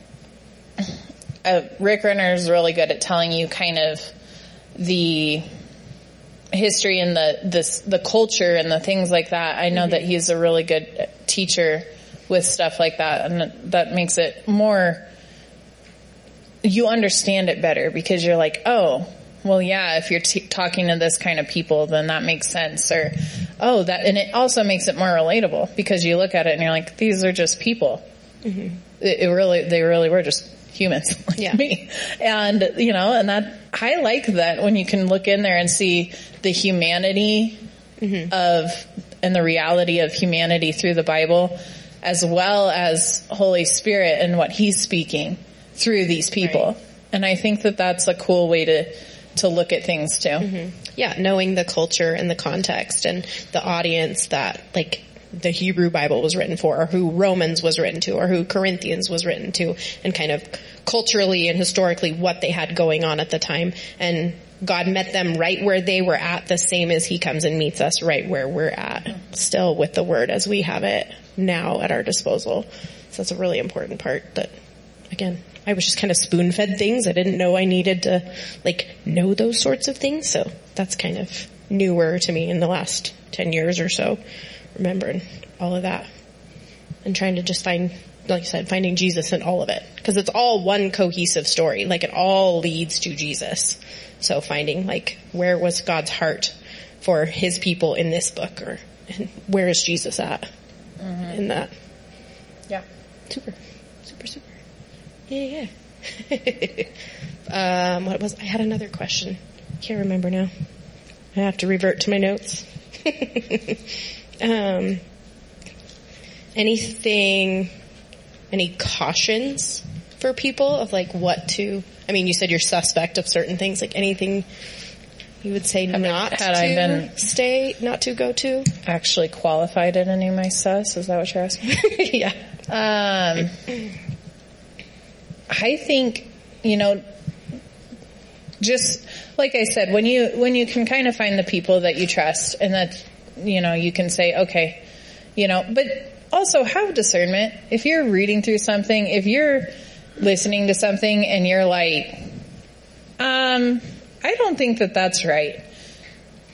uh, Rick Renner is really good at telling you kind of the history and the this the culture and the things like that. I know that mm-hmm. he's a really good teacher with stuff like that, and that makes it more you understand it better because you're like, oh, well, yeah, if you're t- talking to this kind of people, then that makes sense. Or, oh, that, and it also makes it more relatable because you look at it and you're like, these are just people. Mm-hmm. It, it really, they really were just humans like Yeah. me. And, you know, and that, I like that when you can look in there and see the humanity mm-hmm. of, and the reality of humanity through the Bible, as well as Holy Spirit and what He's speaking through these people. And I think that that's a cool way to, to look at things too. Mm-hmm. yeah, knowing the culture and the context and the audience that like the Hebrew Bible was written for or who Romans was written to or who Corinthians was written to and kind of culturally and historically what they had going on at the time and God met them right where they were at the same as he comes and meets us right where we're at still with the word as we have it now at our disposal. So that's a really important part that again, I was just kind of spoon fed things. I didn't know I needed to like know those sorts of things. So that's kind of newer to me in the last 10 years or so, remembering all of that and trying to just find, like I said, finding Jesus in all of it. Cause it's all one cohesive story. Like it all leads to Jesus. So finding like where was God's heart for his people in this book or where is Jesus at in that. Yeah. Super, super, super. Yeah, yeah. um, what was, I had another question. Can't remember now. I have to revert to my notes. um, anything, any cautions for people of like what to, I mean, you said you're suspect of certain things, like anything you would say not had to I been- stay, not to go to? Actually qualified in any of my sus? Is that what you're asking? yeah. Um, I think, you know, just like I said, when you, when you can kind of find the people that you trust and that, you know, you can say, okay, you know, but also have discernment. If you're reading through something, if you're listening to something and you're like, um, I don't think that that's right.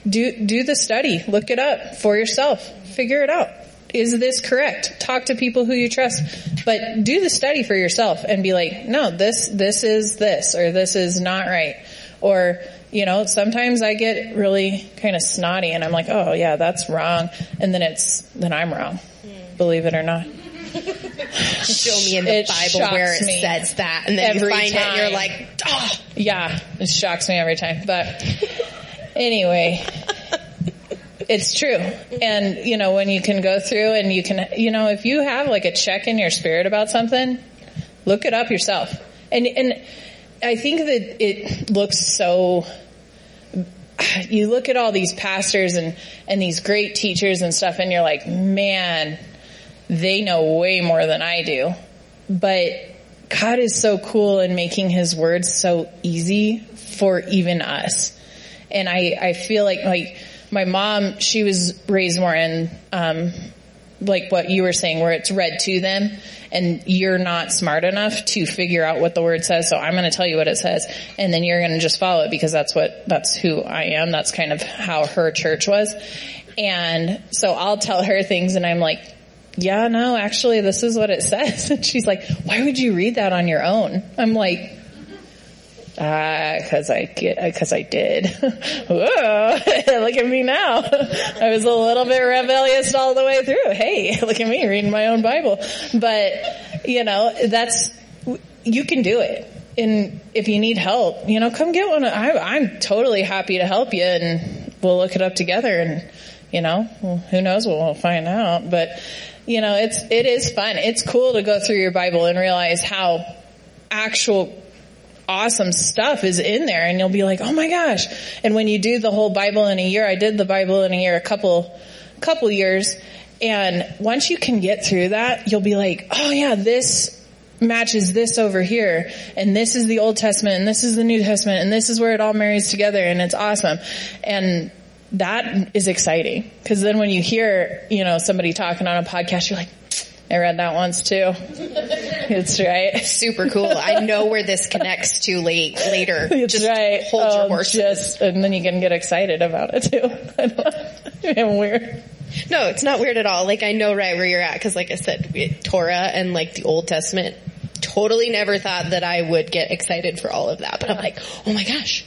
Do, do the study. Look it up for yourself. Figure it out. Is this correct? Talk to people who you trust, but do the study for yourself and be like, no, this, this is this, or this is not right. Or, you know, sometimes I get really kind of snotty and I'm like, oh yeah, that's wrong. And then it's, then I'm wrong. Hmm. Believe it or not. Show me in the It Bible where it says that, and then every you find it, and you're like, oh, Yeah, it shocks me every time. But anyway, it's true. And, you know, when you can go through and you can, you know, if you have like a check in your spirit about something, look it up yourself. And, and I think that it looks so, you look at all these pastors and, and these great teachers and stuff and you're like, man, they know way more than I do. But God is so cool in making his words so easy for even us. And I, I feel like, like, my mom, she was raised more in, um, like what you were saying, where it's read to them and you're not smart enough to figure out what the word says. So I'm going to tell you what it says and then you're going to just follow it because that's what, that's who I am. That's kind of how her church was. And so I'll tell her things and I'm like, yeah, no, actually this is what it says. And she's like, why would you read that on your own? I'm like, Ah, cause I get, cause I did. Whoa, look at me now. I was a little bit rebellious all the way through. Hey, look at me reading my own Bible. But, you know, that's, you can do it. And if you need help, you know, come get one. I, I'm totally happy to help you and we'll look it up together and, you know, well, who knows what we'll find out. But, you know, it's, it is fun. It's cool to go through your Bible and realize how actual awesome stuff is in there and you'll be like, oh my gosh. And when you do the whole Bible in a year, I did the Bible in a year a couple, couple years. And once you can get through that, you'll be like, oh yeah, this matches this over here. And this is the Old Testament and this is the New Testament and this is where it all marries together and it's awesome. And that is exciting. Cause then when you hear, you know, somebody talking on a podcast, you're like, I read that once too. It's right. super cool. I know where this connects to late, later. It's just right. hold your Um, horses. Just, and then you can get excited about it too. I don't weird. No, it's not weird at all. Like I know right where you're at because like I said, it- Torah and like the Old Testament, totally never thought that I would get excited for all of that. But I'm like, oh my gosh.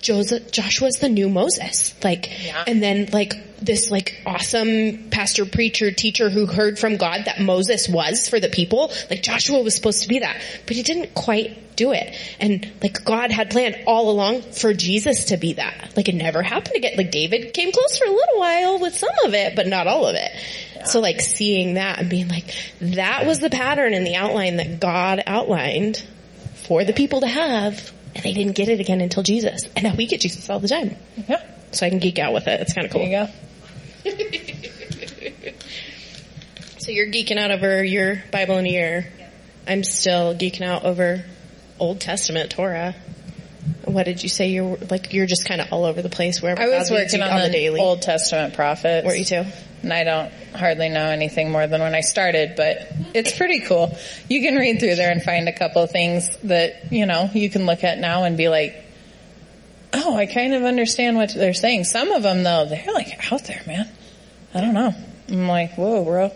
Joseph, Joshua's the new Moses. Like, and then like this like awesome pastor, preacher, teacher who heard from God that Moses was for the people. Like Joshua was supposed to be that, but he didn't quite do it. And like God had planned all along for Jesus to be that. Like it never happened again. Like David came close for a little while with some of it, but not all of it. So like seeing that and being like, that was the pattern and the outline that God outlined for the people to have. And they didn't get it again until Jesus. And now we get Jesus all the time. Yeah. So I can geek out with it. It's kind of cool. There you go. So you're geeking out over your Bible in a year. I'm still geeking out over Old Testament Torah. What did you say? You're like you're just kind of all over the place wherever I was working on, the the, daily. Old Testament prophets. Were you too? And I don't hardly know anything more than when I started, but it's pretty cool. You can read through there and find a couple of things that, you know, you can look at now and be like, oh, I kind of understand what they're saying. Some of them though, they're like out there, man. I don't know. I'm like, whoa, bro.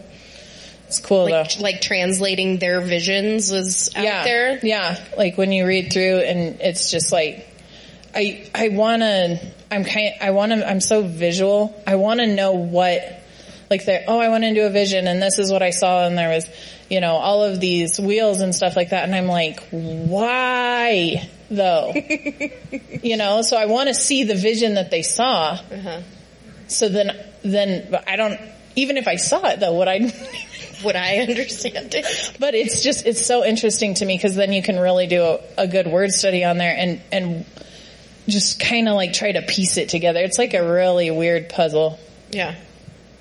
It's cool Like, though. like translating their visions was out yeah, there. Yeah, like when you read through and it's just like, I I want to I'm kind, I want to, I'm so visual. I want to know what, like the, oh, I went into a vision and this is what I saw and there was, you know, all of these wheels and stuff like that. And I'm like, why though? you know, so I want to see the vision that they saw. Uh-huh. So then, then but I don't, even if I saw it though, would I, Would I understand it? but it's just, it's so interesting to me because then you can really do a, a good word study on there and, and just kind of like try to piece it together. It's like a really weird puzzle. Yeah.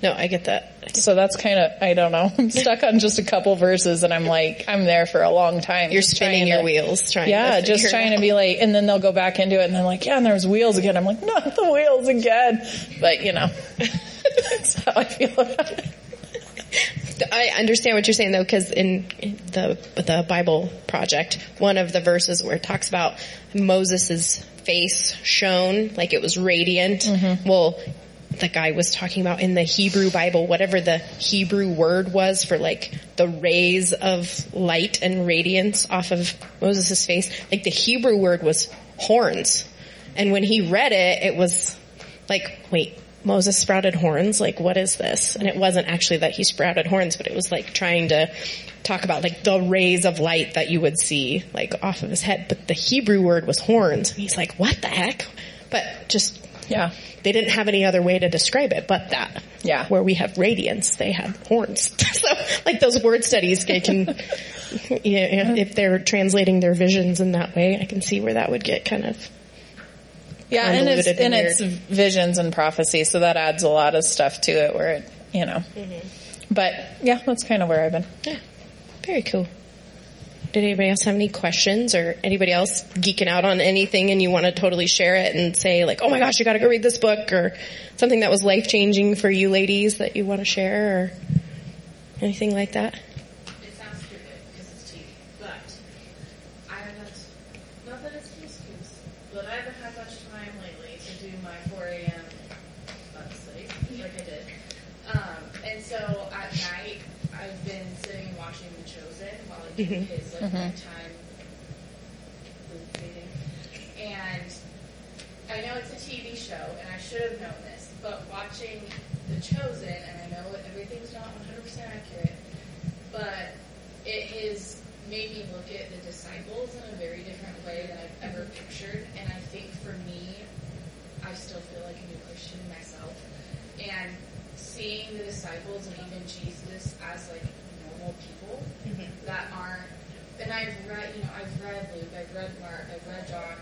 No, I get that. So that's kind of, I don't know. I'm stuck on just a couple verses and I'm like, I'm there for a long time. You're spinning your to- wheels trying Yeah, just trying to be like, and then they'll go back into it and they're like, yeah, and there's wheels again. I'm like, not the wheels again. But you know, that's how I feel about it. I understand what you're saying though, because in the the Bible project, one of the verses where it talks about Moses' face shone like it was radiant. Mm-hmm. Well, the guy was talking about in the Hebrew Bible, whatever the Hebrew word was for like the rays of light and radiance off of Moses' face. Like the Hebrew word was horns. And when he read it, it was like, wait, Moses sprouted horns? Like, what is this? And it wasn't actually that he sprouted horns, but it was like trying to talk about like the rays of light that you would see like off of his head. But the Hebrew word was horns. And he's like, what the heck? But just, Yeah. they didn't have any other way to describe it but that. Yeah. Where we have radiance, they had horns. so, like those word studies, they can, yeah, mm-hmm. if they're translating their visions in that way, I can see where that would get kind of Yeah, and it's and and it's visions and prophecy, so that adds a lot of stuff to it. Where it, you know, mm-hmm. but yeah, that's kind of where I've been. Yeah. Very cool. Did anybody else have any questions or anybody else geeking out on anything and you want to totally share it and say like, oh my gosh, you gotta go read this book or something that was life changing for you ladies that you want to share or anything like that? It sounds stupid because it's TV, but I haven't, not that it's an excuse, but I haven't had much time lately to do my 4 a.m. Bible study like I did. Um, and so at night, I've been sitting and watching The Chosen while I do his like nighttime food reading. And I know it's a TV show, and I should have known this, but watching The Chosen, and I know everything's not 100% accurate, but it has made me look at the disciples in a very different way than I've ever mm-hmm. pictured. And I think for me, I still feel like a new Christian myself. And seeing the disciples and even Jesus as like normal people that aren't, and I've read, you know, I've read Luke, I've read Mark, I've read John,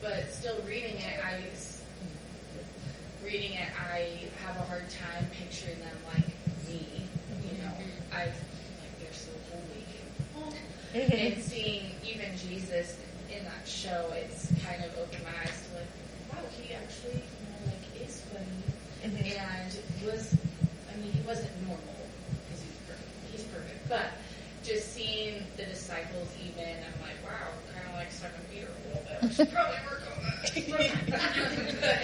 but still reading it, I reading it, I have a hard time picturing them like me. You know, mm-hmm. I've like they're so holy. Mm-hmm. And seeing even Jesus in that show, it's kind of opened my eyes to like, wow, he actually you know, like is funny mm-hmm. and was. I mean, he wasn't normal because he's perfect. He's perfect, but just seeing the disciples, even I'm like, wow, kind of like Simon Peter a little bit. Should probably work on that. but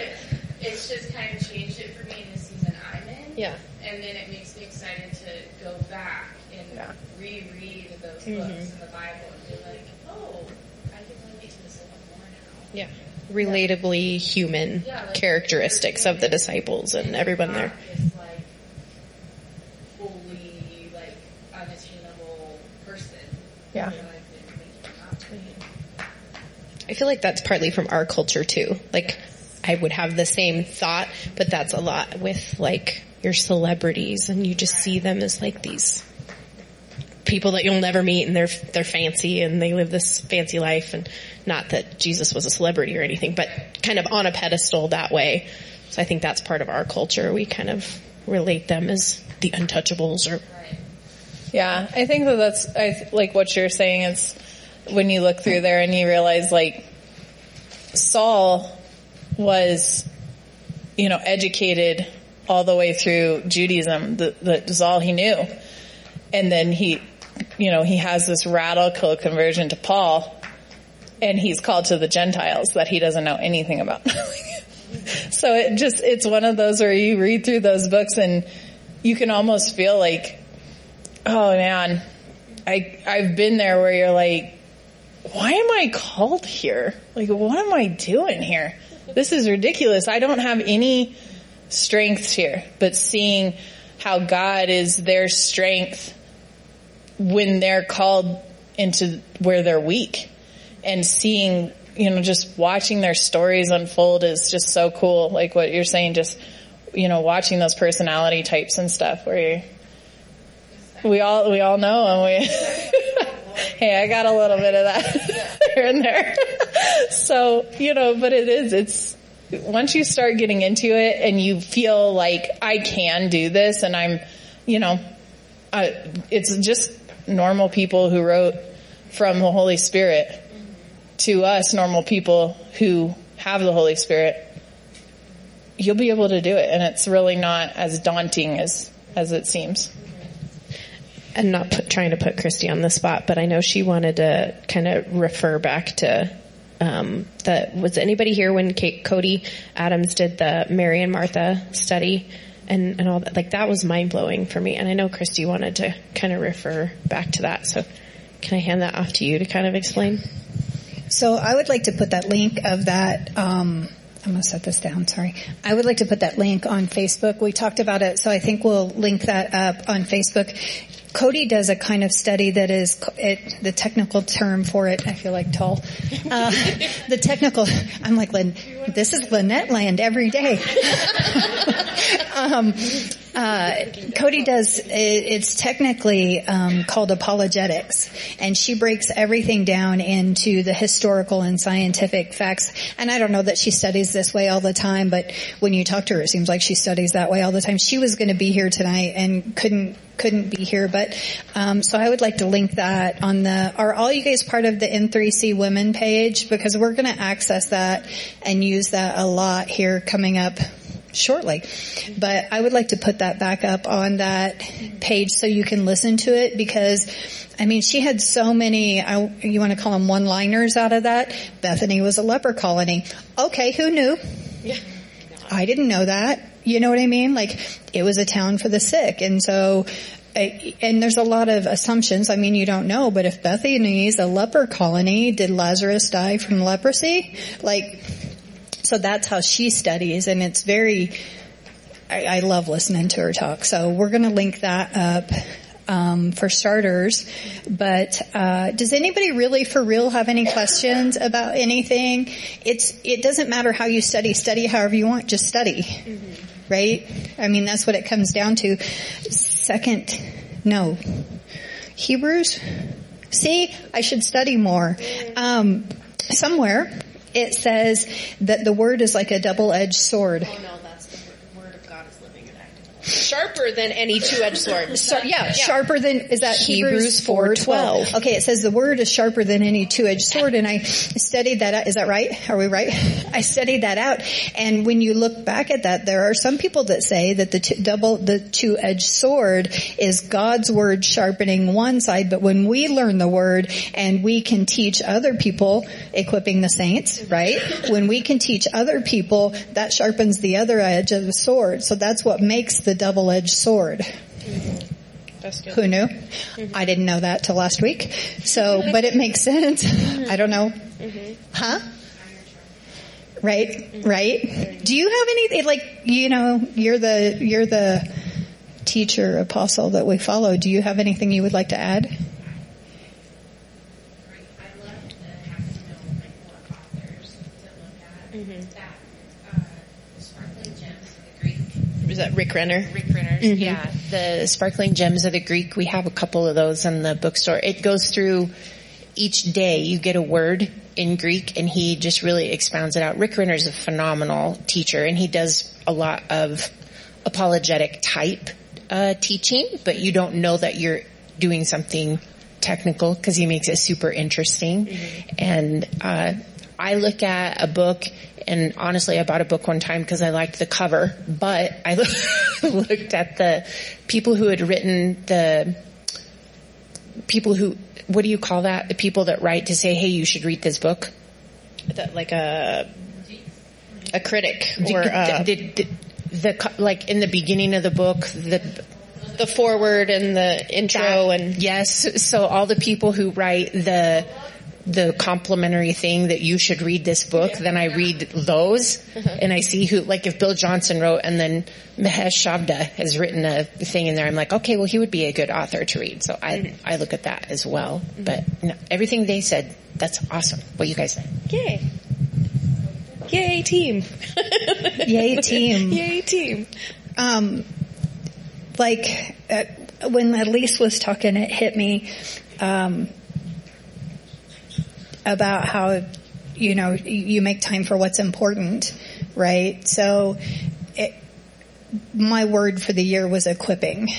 it's just kind of changed it for me in the season I'm in. Yeah. And then it makes me excited to go back and Yeah. reread those mm-hmm. books in the Bible and be like, oh, I can relate to this a lot more now. Yeah. Relatably human Yeah, like- characteristics of the disciples and everyone there. Not This like fully like unattainable person. Yeah. I feel like that's partly from our culture too. Like, I would have the same thought, but that's a lot with like your celebrities and you just see them as like these people that you'll never meet and they're, they're fancy and they live this fancy life and not that Jesus was a celebrity or anything, but kind of on a pedestal that way. So I think that's part of our culture. We kind of relate them as the untouchables or Yeah, I think that that's I like what you're saying is when you look through there and you realize like Saul was, you know, educated all the way through Judaism. That that was all he knew, and then he, you know, he has this radical conversion to Paul, and he's called to the Gentiles that he doesn't know anything about. so it just it's one of those where you read through those books and you can almost feel like Oh man, I I've been there where you're like, why am I called here? Like, what am I doing here? this is ridiculous. I don't have any strengths here, but seeing how God is their strength when they're called into where they're weak and seeing, you know, just watching their stories unfold is just so cool. Like what you're saying, just, you know, watching those personality types and stuff where you we all, we all know and we, hey, I got a little bit of that here and there. so, you know, but it is, it's, once you start getting into it and you feel like I can do this and I'm, you know, uh, it's just normal people who wrote from the Holy Spirit to us normal people who have the Holy Spirit. You'll be able to do it and it's really not as daunting as, as it seems and not put, trying to put Christy on the spot, but I know she wanted to kind of refer back to um, the. Was anybody here when Kate, Cody Adams did the Mary and Martha study and and all that? Like that was mind blowing for me. And I know Christy wanted to kind of refer back to that. So can I hand that off to you to kind of explain? So I would like to put that link of that. Um, I'm going to set this down. Sorry. I would like to put that link on Facebook. We talked about it, so I think we'll link that up on Facebook. Cody does a kind of study that is it, the technical term for it. I feel like tall. Uh, the technical. I'm like Lynn. This is Lynette land every day. um, uh, Cody does. It's technically um, called apologetics, and she breaks everything down into the historical and scientific facts. And I don't know that she studies this way all the time, but when you talk to her, it seems like she studies that way all the time. She was going to be here tonight and couldn't couldn't be here, but um, so I would like to link that on the. Are all you guys part of the N3C Women page? Because we're going to access that and use that a lot here coming up shortly. But I would like to put that back up on that page so you can listen to it because I mean, she had so many, I, you want to call them one-liners out of that. Bethany was a leper colony. Okay, who knew? Yeah. I didn't know that. You know what I mean? Like, it was a town for the sick. And so, and there's a lot of assumptions. I mean, you don't know, but if Bethany is a leper colony, did Lazarus die from leprosy? Like, so that's how she studies and it's very, I, I love listening to her talk. So we're going to link that up. Um, for starters, but uh, does anybody really, for real, have any questions about anything? It's it doesn't matter how you study. Study however you want. Just study, mm-hmm. right? I mean, that's what it comes down to. Second, no, Hebrews. See, I should study more. Um, somewhere it says that the word is like a double-edged sword. Oh no, that's the word of God is living and active. Sharper than any two-edged sword. So, yeah, yeah, sharper than is that Hebrews four twelve? Okay, it says the word is sharper than any two-edged sword, and I studied that. out. Is that right? Are we right? I studied that out, and when you look back at that, there are some people that say that the two, double the two-edged sword is God's word sharpening one side, but when we learn the word and we can teach other people, equipping the saints, right? When we can teach other people, that sharpens the other edge of the sword. So that's what makes the double-edged sword. Mm-hmm. Who knew? Mm-hmm. I didn't know that till last week. So, but it makes sense. I don't know. Huh? Right, right. Do you have anything like you know? You're the you're the teacher apostle that we follow. Do you have anything you would like to add? That Rick Renner? Rick Renner's, mm-hmm. yeah. The Sparkling Gems of the Greek, we have a couple of those in the bookstore. It goes through each day you get a word in Greek and he just really expounds it out. Rick Renner is a phenomenal teacher and he does a lot of apologetic type uh, teaching, but you don't know that you're doing something technical because he makes it super interesting. Mm-hmm. And uh, I look at a book and honestly, I bought a book one time because I liked the cover, but I looked at the people who had written the people who, what do you call that? The people that write to say, hey, you should read this book? That, like a, a critic or uh, the, the, the, like in the beginning of the book, the, the forward and the intro that, and yes. So all the people who write the, the complimentary thing that you should read this book, then I read those and I see who, like if Bill Johnson wrote and then Mahesh Chavda has written a thing in there, I'm like, okay, well he would be a good author to read. So I, I look at that as well. But no, everything they said, that's awesome. What you guys said. Yay. Yay team. Yay team. Yay team. Um, like uh, when Elise was talking, it hit me um, about how you know you make time for what's important, right? So, it, my word for the year was equipping.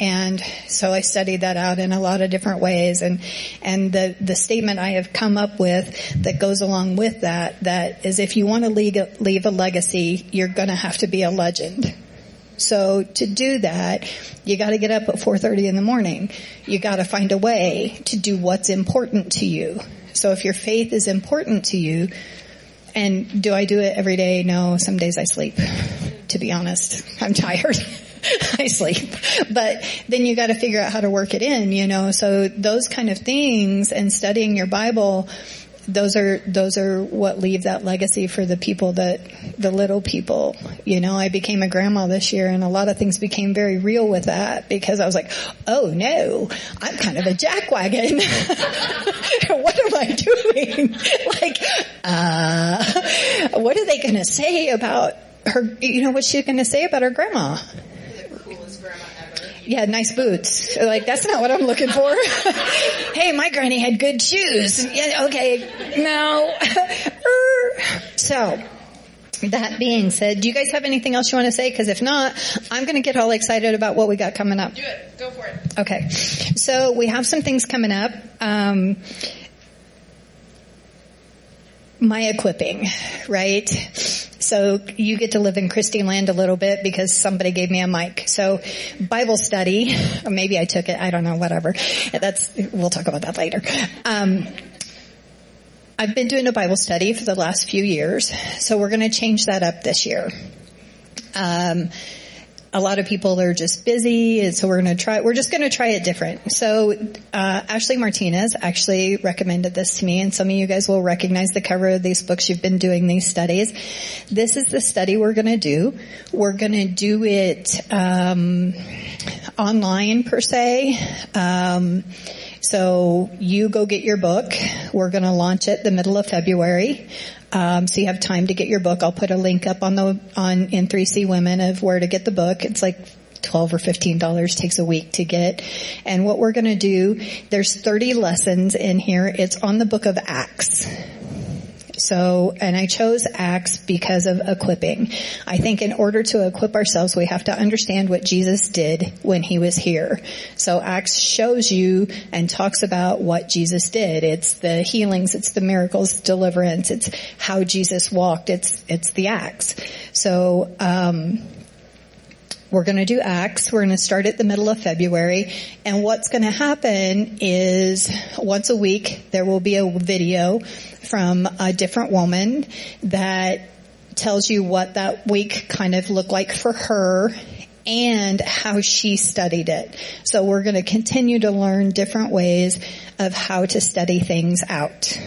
And so I studied that out in a lot of different ways and, and the, the statement I have come up with that goes along with that, that is if you want to leave, leave a legacy, you're gonna have to be a legend. So to do that, you gotta get up at 4.30 in the morning. You gotta find a way to do what's important to you. So if your faith is important to you, and do I do it every day? No, some days I sleep, to be honest. I'm tired. I sleep. But then you gotta figure out how to work it in, you know, so those kind of things and studying your Bible, those are, those are what leave that legacy for the people that, the little people. You know, I became a grandma this year and a lot of things became very real with that because I was like, oh no, I'm kind of a jackwagon. what am I doing? like, uh, what are they gonna say about her, you know, what's she gonna say about her grandma? Yeah, nice boots. Like, that's not what I'm looking for. hey, my granny had good shoes. Yeah, okay. No. so, that being said, do you guys have anything else you want to say? Because if not, I'm going to get all excited about what we got coming up. Do it. Go for it. Okay. So we have some things coming up. Um, my equipping, right? So you get to live in Christy land a little bit because somebody gave me a mic. So Bible study, maybe I took it, I don't know, whatever. That's, we'll talk about that later. Um, I've been doing a Bible study for the last few years, so we're going to change that up this year. Um, a lot of people are just busy, and so we're going to try. We're just going to try it different. So, uh, Ashley Martinez actually recommended this to me, and some of you guys will recognize the cover of these books. You've been doing these studies. This is the study we're going to do. We're going to do it um, online per se. Um, so you go get your book. We're going to launch it the middle of February. Um, so you have time to get your book. I'll put a link up on the on N3C Women of where to get the book. It's like 12 or 15 dollars takes a week to get. And what we're going to do, there's 30 lessons in here. It's on the book of Acts. So, and I chose Acts because of equipping. I think in order to equip ourselves, we have to understand what Jesus did when he was here. So Acts shows you and talks about what Jesus did. It's the healings, it's the miracles, deliverance, it's how Jesus walked, it's, it's the Acts. So, um, we're going to do Acts. We're going to start at the middle of February. And what's going to happen is once a week there will be a video from a different woman that tells you what that week kind of looked like for her and how she studied it. So we're going to continue to learn different ways of how to study things out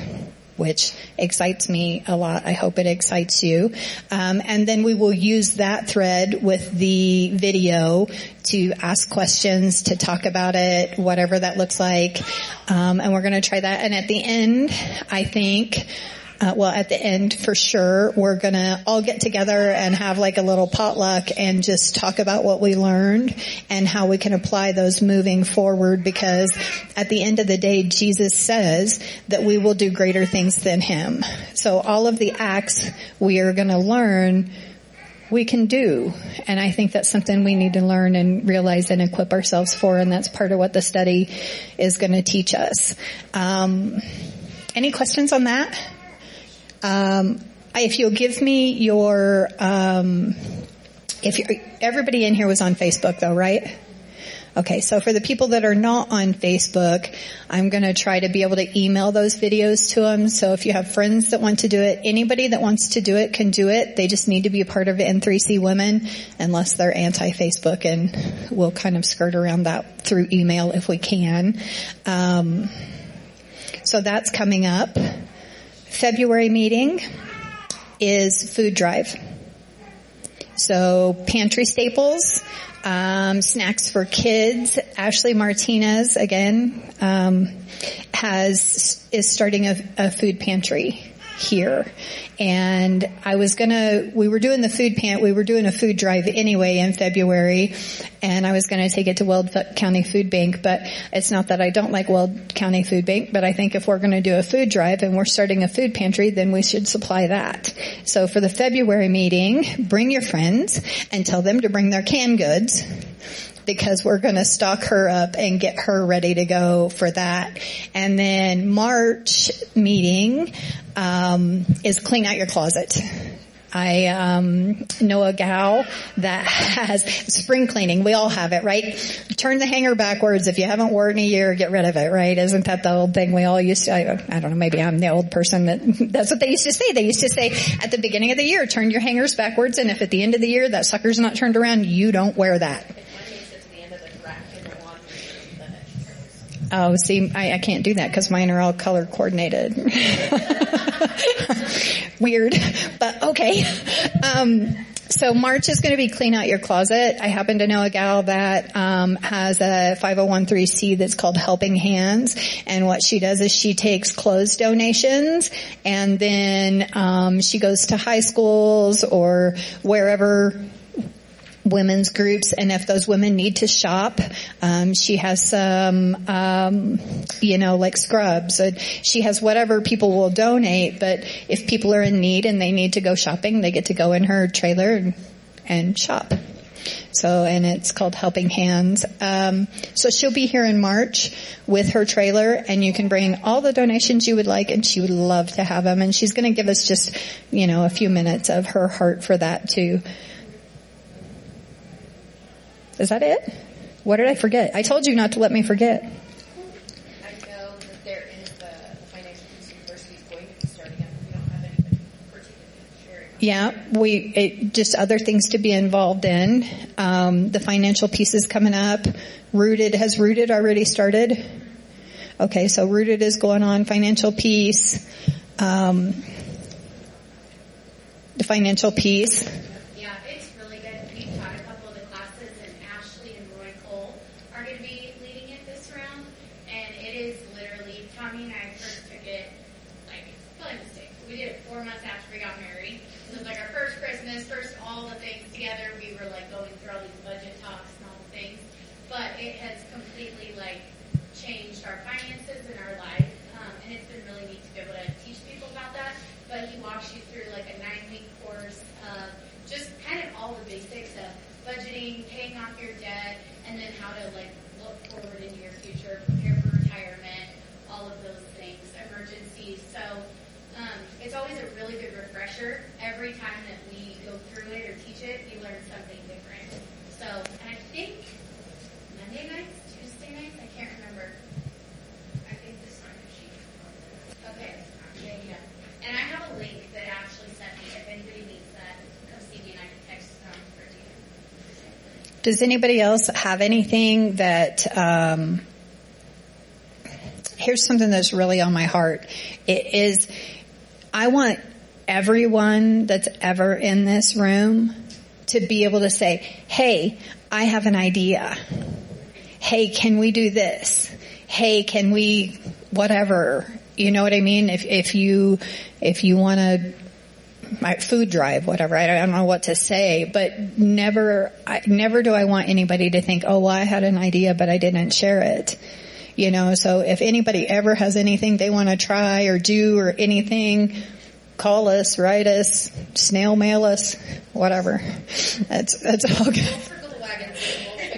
which excites me a lot. I hope it excites you. Um, and then we will use that thread with the video to ask questions, to talk about it, whatever that looks like. Um, and we're going to try that. And at the end, I think uh, well, at the end for sure, we're gonna all get together and have like a little potluck and just talk about what we learned and how we can apply those moving forward because at the end of the day, Jesus says that we will do greater things than Him. So all of the acts we are gonna learn we can do. And I think that's something we need to learn and realize and equip ourselves for. And that's part of what the study is going to teach us. Um, any questions on that? Um, if you'll give me your, um, if everybody in here was on Facebook though, right? Okay, so for the people that are not on Facebook, I'm going to try to be able to email those videos to them. So if you have friends that want to do it, anybody that wants to do it can do it. They just need to be a part of N3C Women unless they're anti-Facebook and we'll kind of skirt around that through email if we can. Um, So that's coming up. February meeting is food drive. So pantry staples, um, snacks for kids. Ashley Martinez again um, has is starting a, a food pantry here. And I was gonna, we were doing the food pant, we were doing a food drive anyway in February, and I was gonna take it to Weld County Food Bank, but it's not that I don't like Weld County Food Bank, but I think if we're gonna do a food drive and we're starting a food pantry, then we should supply that. So for the February meeting, bring your friends and tell them to bring their canned goods because we're going to stock her up and get her ready to go for that. And then March meeting um, is clean out your closet. I um, know a gal that has spring cleaning. We all have it, right? Turn the hanger backwards. If you haven't worn in a year, get rid of it, right? Isn't that the old thing we all used to? I, I don't know. Maybe I'm the old person that that's what they used to say. They used to say at the beginning of the year, turn your hangers backwards, and if at the end of the year that sucker's not turned around, you don't wear that. Oh, see, I, I can't do that because mine are all color coordinated. Weird, but okay. Um, so March is going to be clean out your closet. I happen to know a gal that um, has a 501c that's called Helping Hands, and what she does is she takes clothes donations, and then um, she goes to high schools or wherever women's groups and if those women need to shop um, she has some um, you know like scrubs she has whatever people will donate but if people are in need and they need to go shopping they get to go in her trailer and, and shop so, and it's called Helping Hands. Um, so she'll be here in March with her trailer, and you can bring all the donations you would like, and she would love to have them. And she's going to give us just, you know, a few minutes of her heart for that too. Is that it? What did I forget? I told you not to let me forget. I know that there is the Financial Peace University is going to be starting up. We don't have anything particularly sharing. Yeah, we it, just other things to be involved in. Um, the financial peace is coming up. Rooted has Rooted already started. Okay, so Rooted is going on. Financial peace. Um, the financial peace. Yeah, it's really good. We've taught a couple of the classes, and Ashley and Roy Cole are going to be leading it this round. And it is literally, Tommy and I first took it, like, probably a mistake. We did it four months after we got married. So it was like our first Christmas, first all the things together. We were like going through all these budget talks and all the things. But it has completely like changed our finances and our life. Um, and it's been really neat to be able to teach people about that. But he walks you through like a nine week course of just kind of all the basics of budgeting, paying off your debt, and then how to like look forward into your future, prepare for retirement, all of those things, emergencies. So um, it's always a really good refresher. Every time that we go through it or teach it, we learn something different. So, and I think Monday nights, Tuesday nights, I can't remember. I think this time she. Okay, yeah, yeah. And I have a link that Ashley sent me. If anybody needs that, come see me and I can text them for you. Does anybody else have anything that, um, here's something that's really on my heart. It is, I want everyone that's ever in this room to be able to say, hey, I have an idea. Hey, can we do this? Hey, can we, whatever. You know what I mean? If, if you, if you want to my food drive, whatever. I don't know what to say, but never, I, never do I want anybody to think, oh, well, I had an idea, but I didn't share it. You know, so if anybody ever has anything they want to try or do or anything, call us, write us, snail mail us, whatever. That's, that's all good.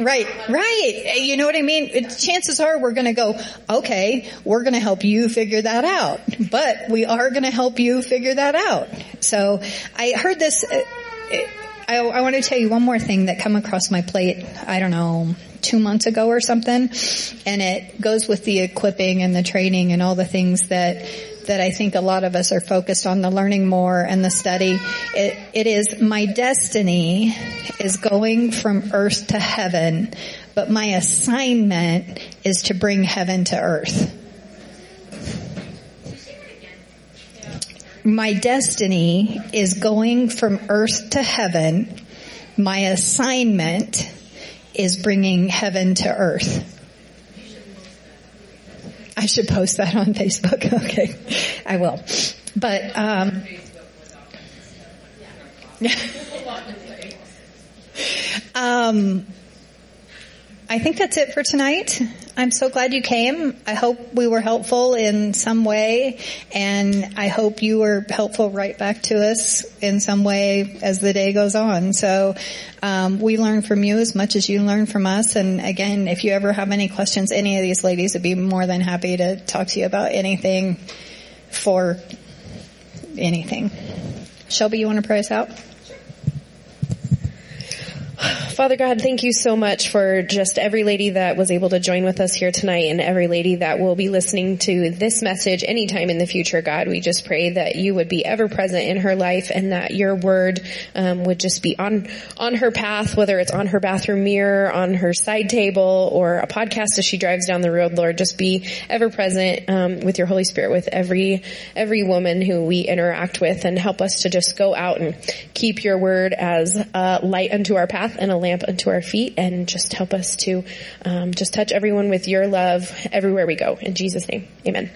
Right, right. You know what I mean? It, chances are we're going to go, okay, we're going to help you figure that out. But we are going to help you figure that out. So I heard this, uh, I, I want to tell you one more thing that come across my plate, I don't know, two months ago or something. And it goes with the equipping and the training and all the things that that I think a lot of us are focused on the learning more and the study. It, it is my destiny is going from earth to heaven, but my assignment is to bring heaven to earth. my destiny is going from earth to heaven. My assignment is bringing heaven to earth. I should post that on Facebook. Okay, I will. But um, um, I think that's it for tonight. I'm so glad you came. I hope we were helpful in some way, and I hope you were helpful right back to us in some way as the day goes on. So um, we learn from you as much as you learn from us. And again, if you ever have any questions, any of these ladies would be more than happy to talk to you about anything for anything. Shelby, you want to pray us out? Father God, thank you so much for just every lady that was able to join with us here tonight and every lady that will be listening to this message anytime in the future, God. We just pray that you would be ever present in her life and that your word um, would just be on, on her path, whether it's on her bathroom mirror, on her side table, or a podcast as she drives down the road, Lord. Just be ever present um, with your Holy Spirit with every, every woman who we interact with and help us to just go out and keep your word as a light unto our path and a lamp unto our feet and just help us to um, just touch everyone with your love everywhere we go. In Jesus' name, amen.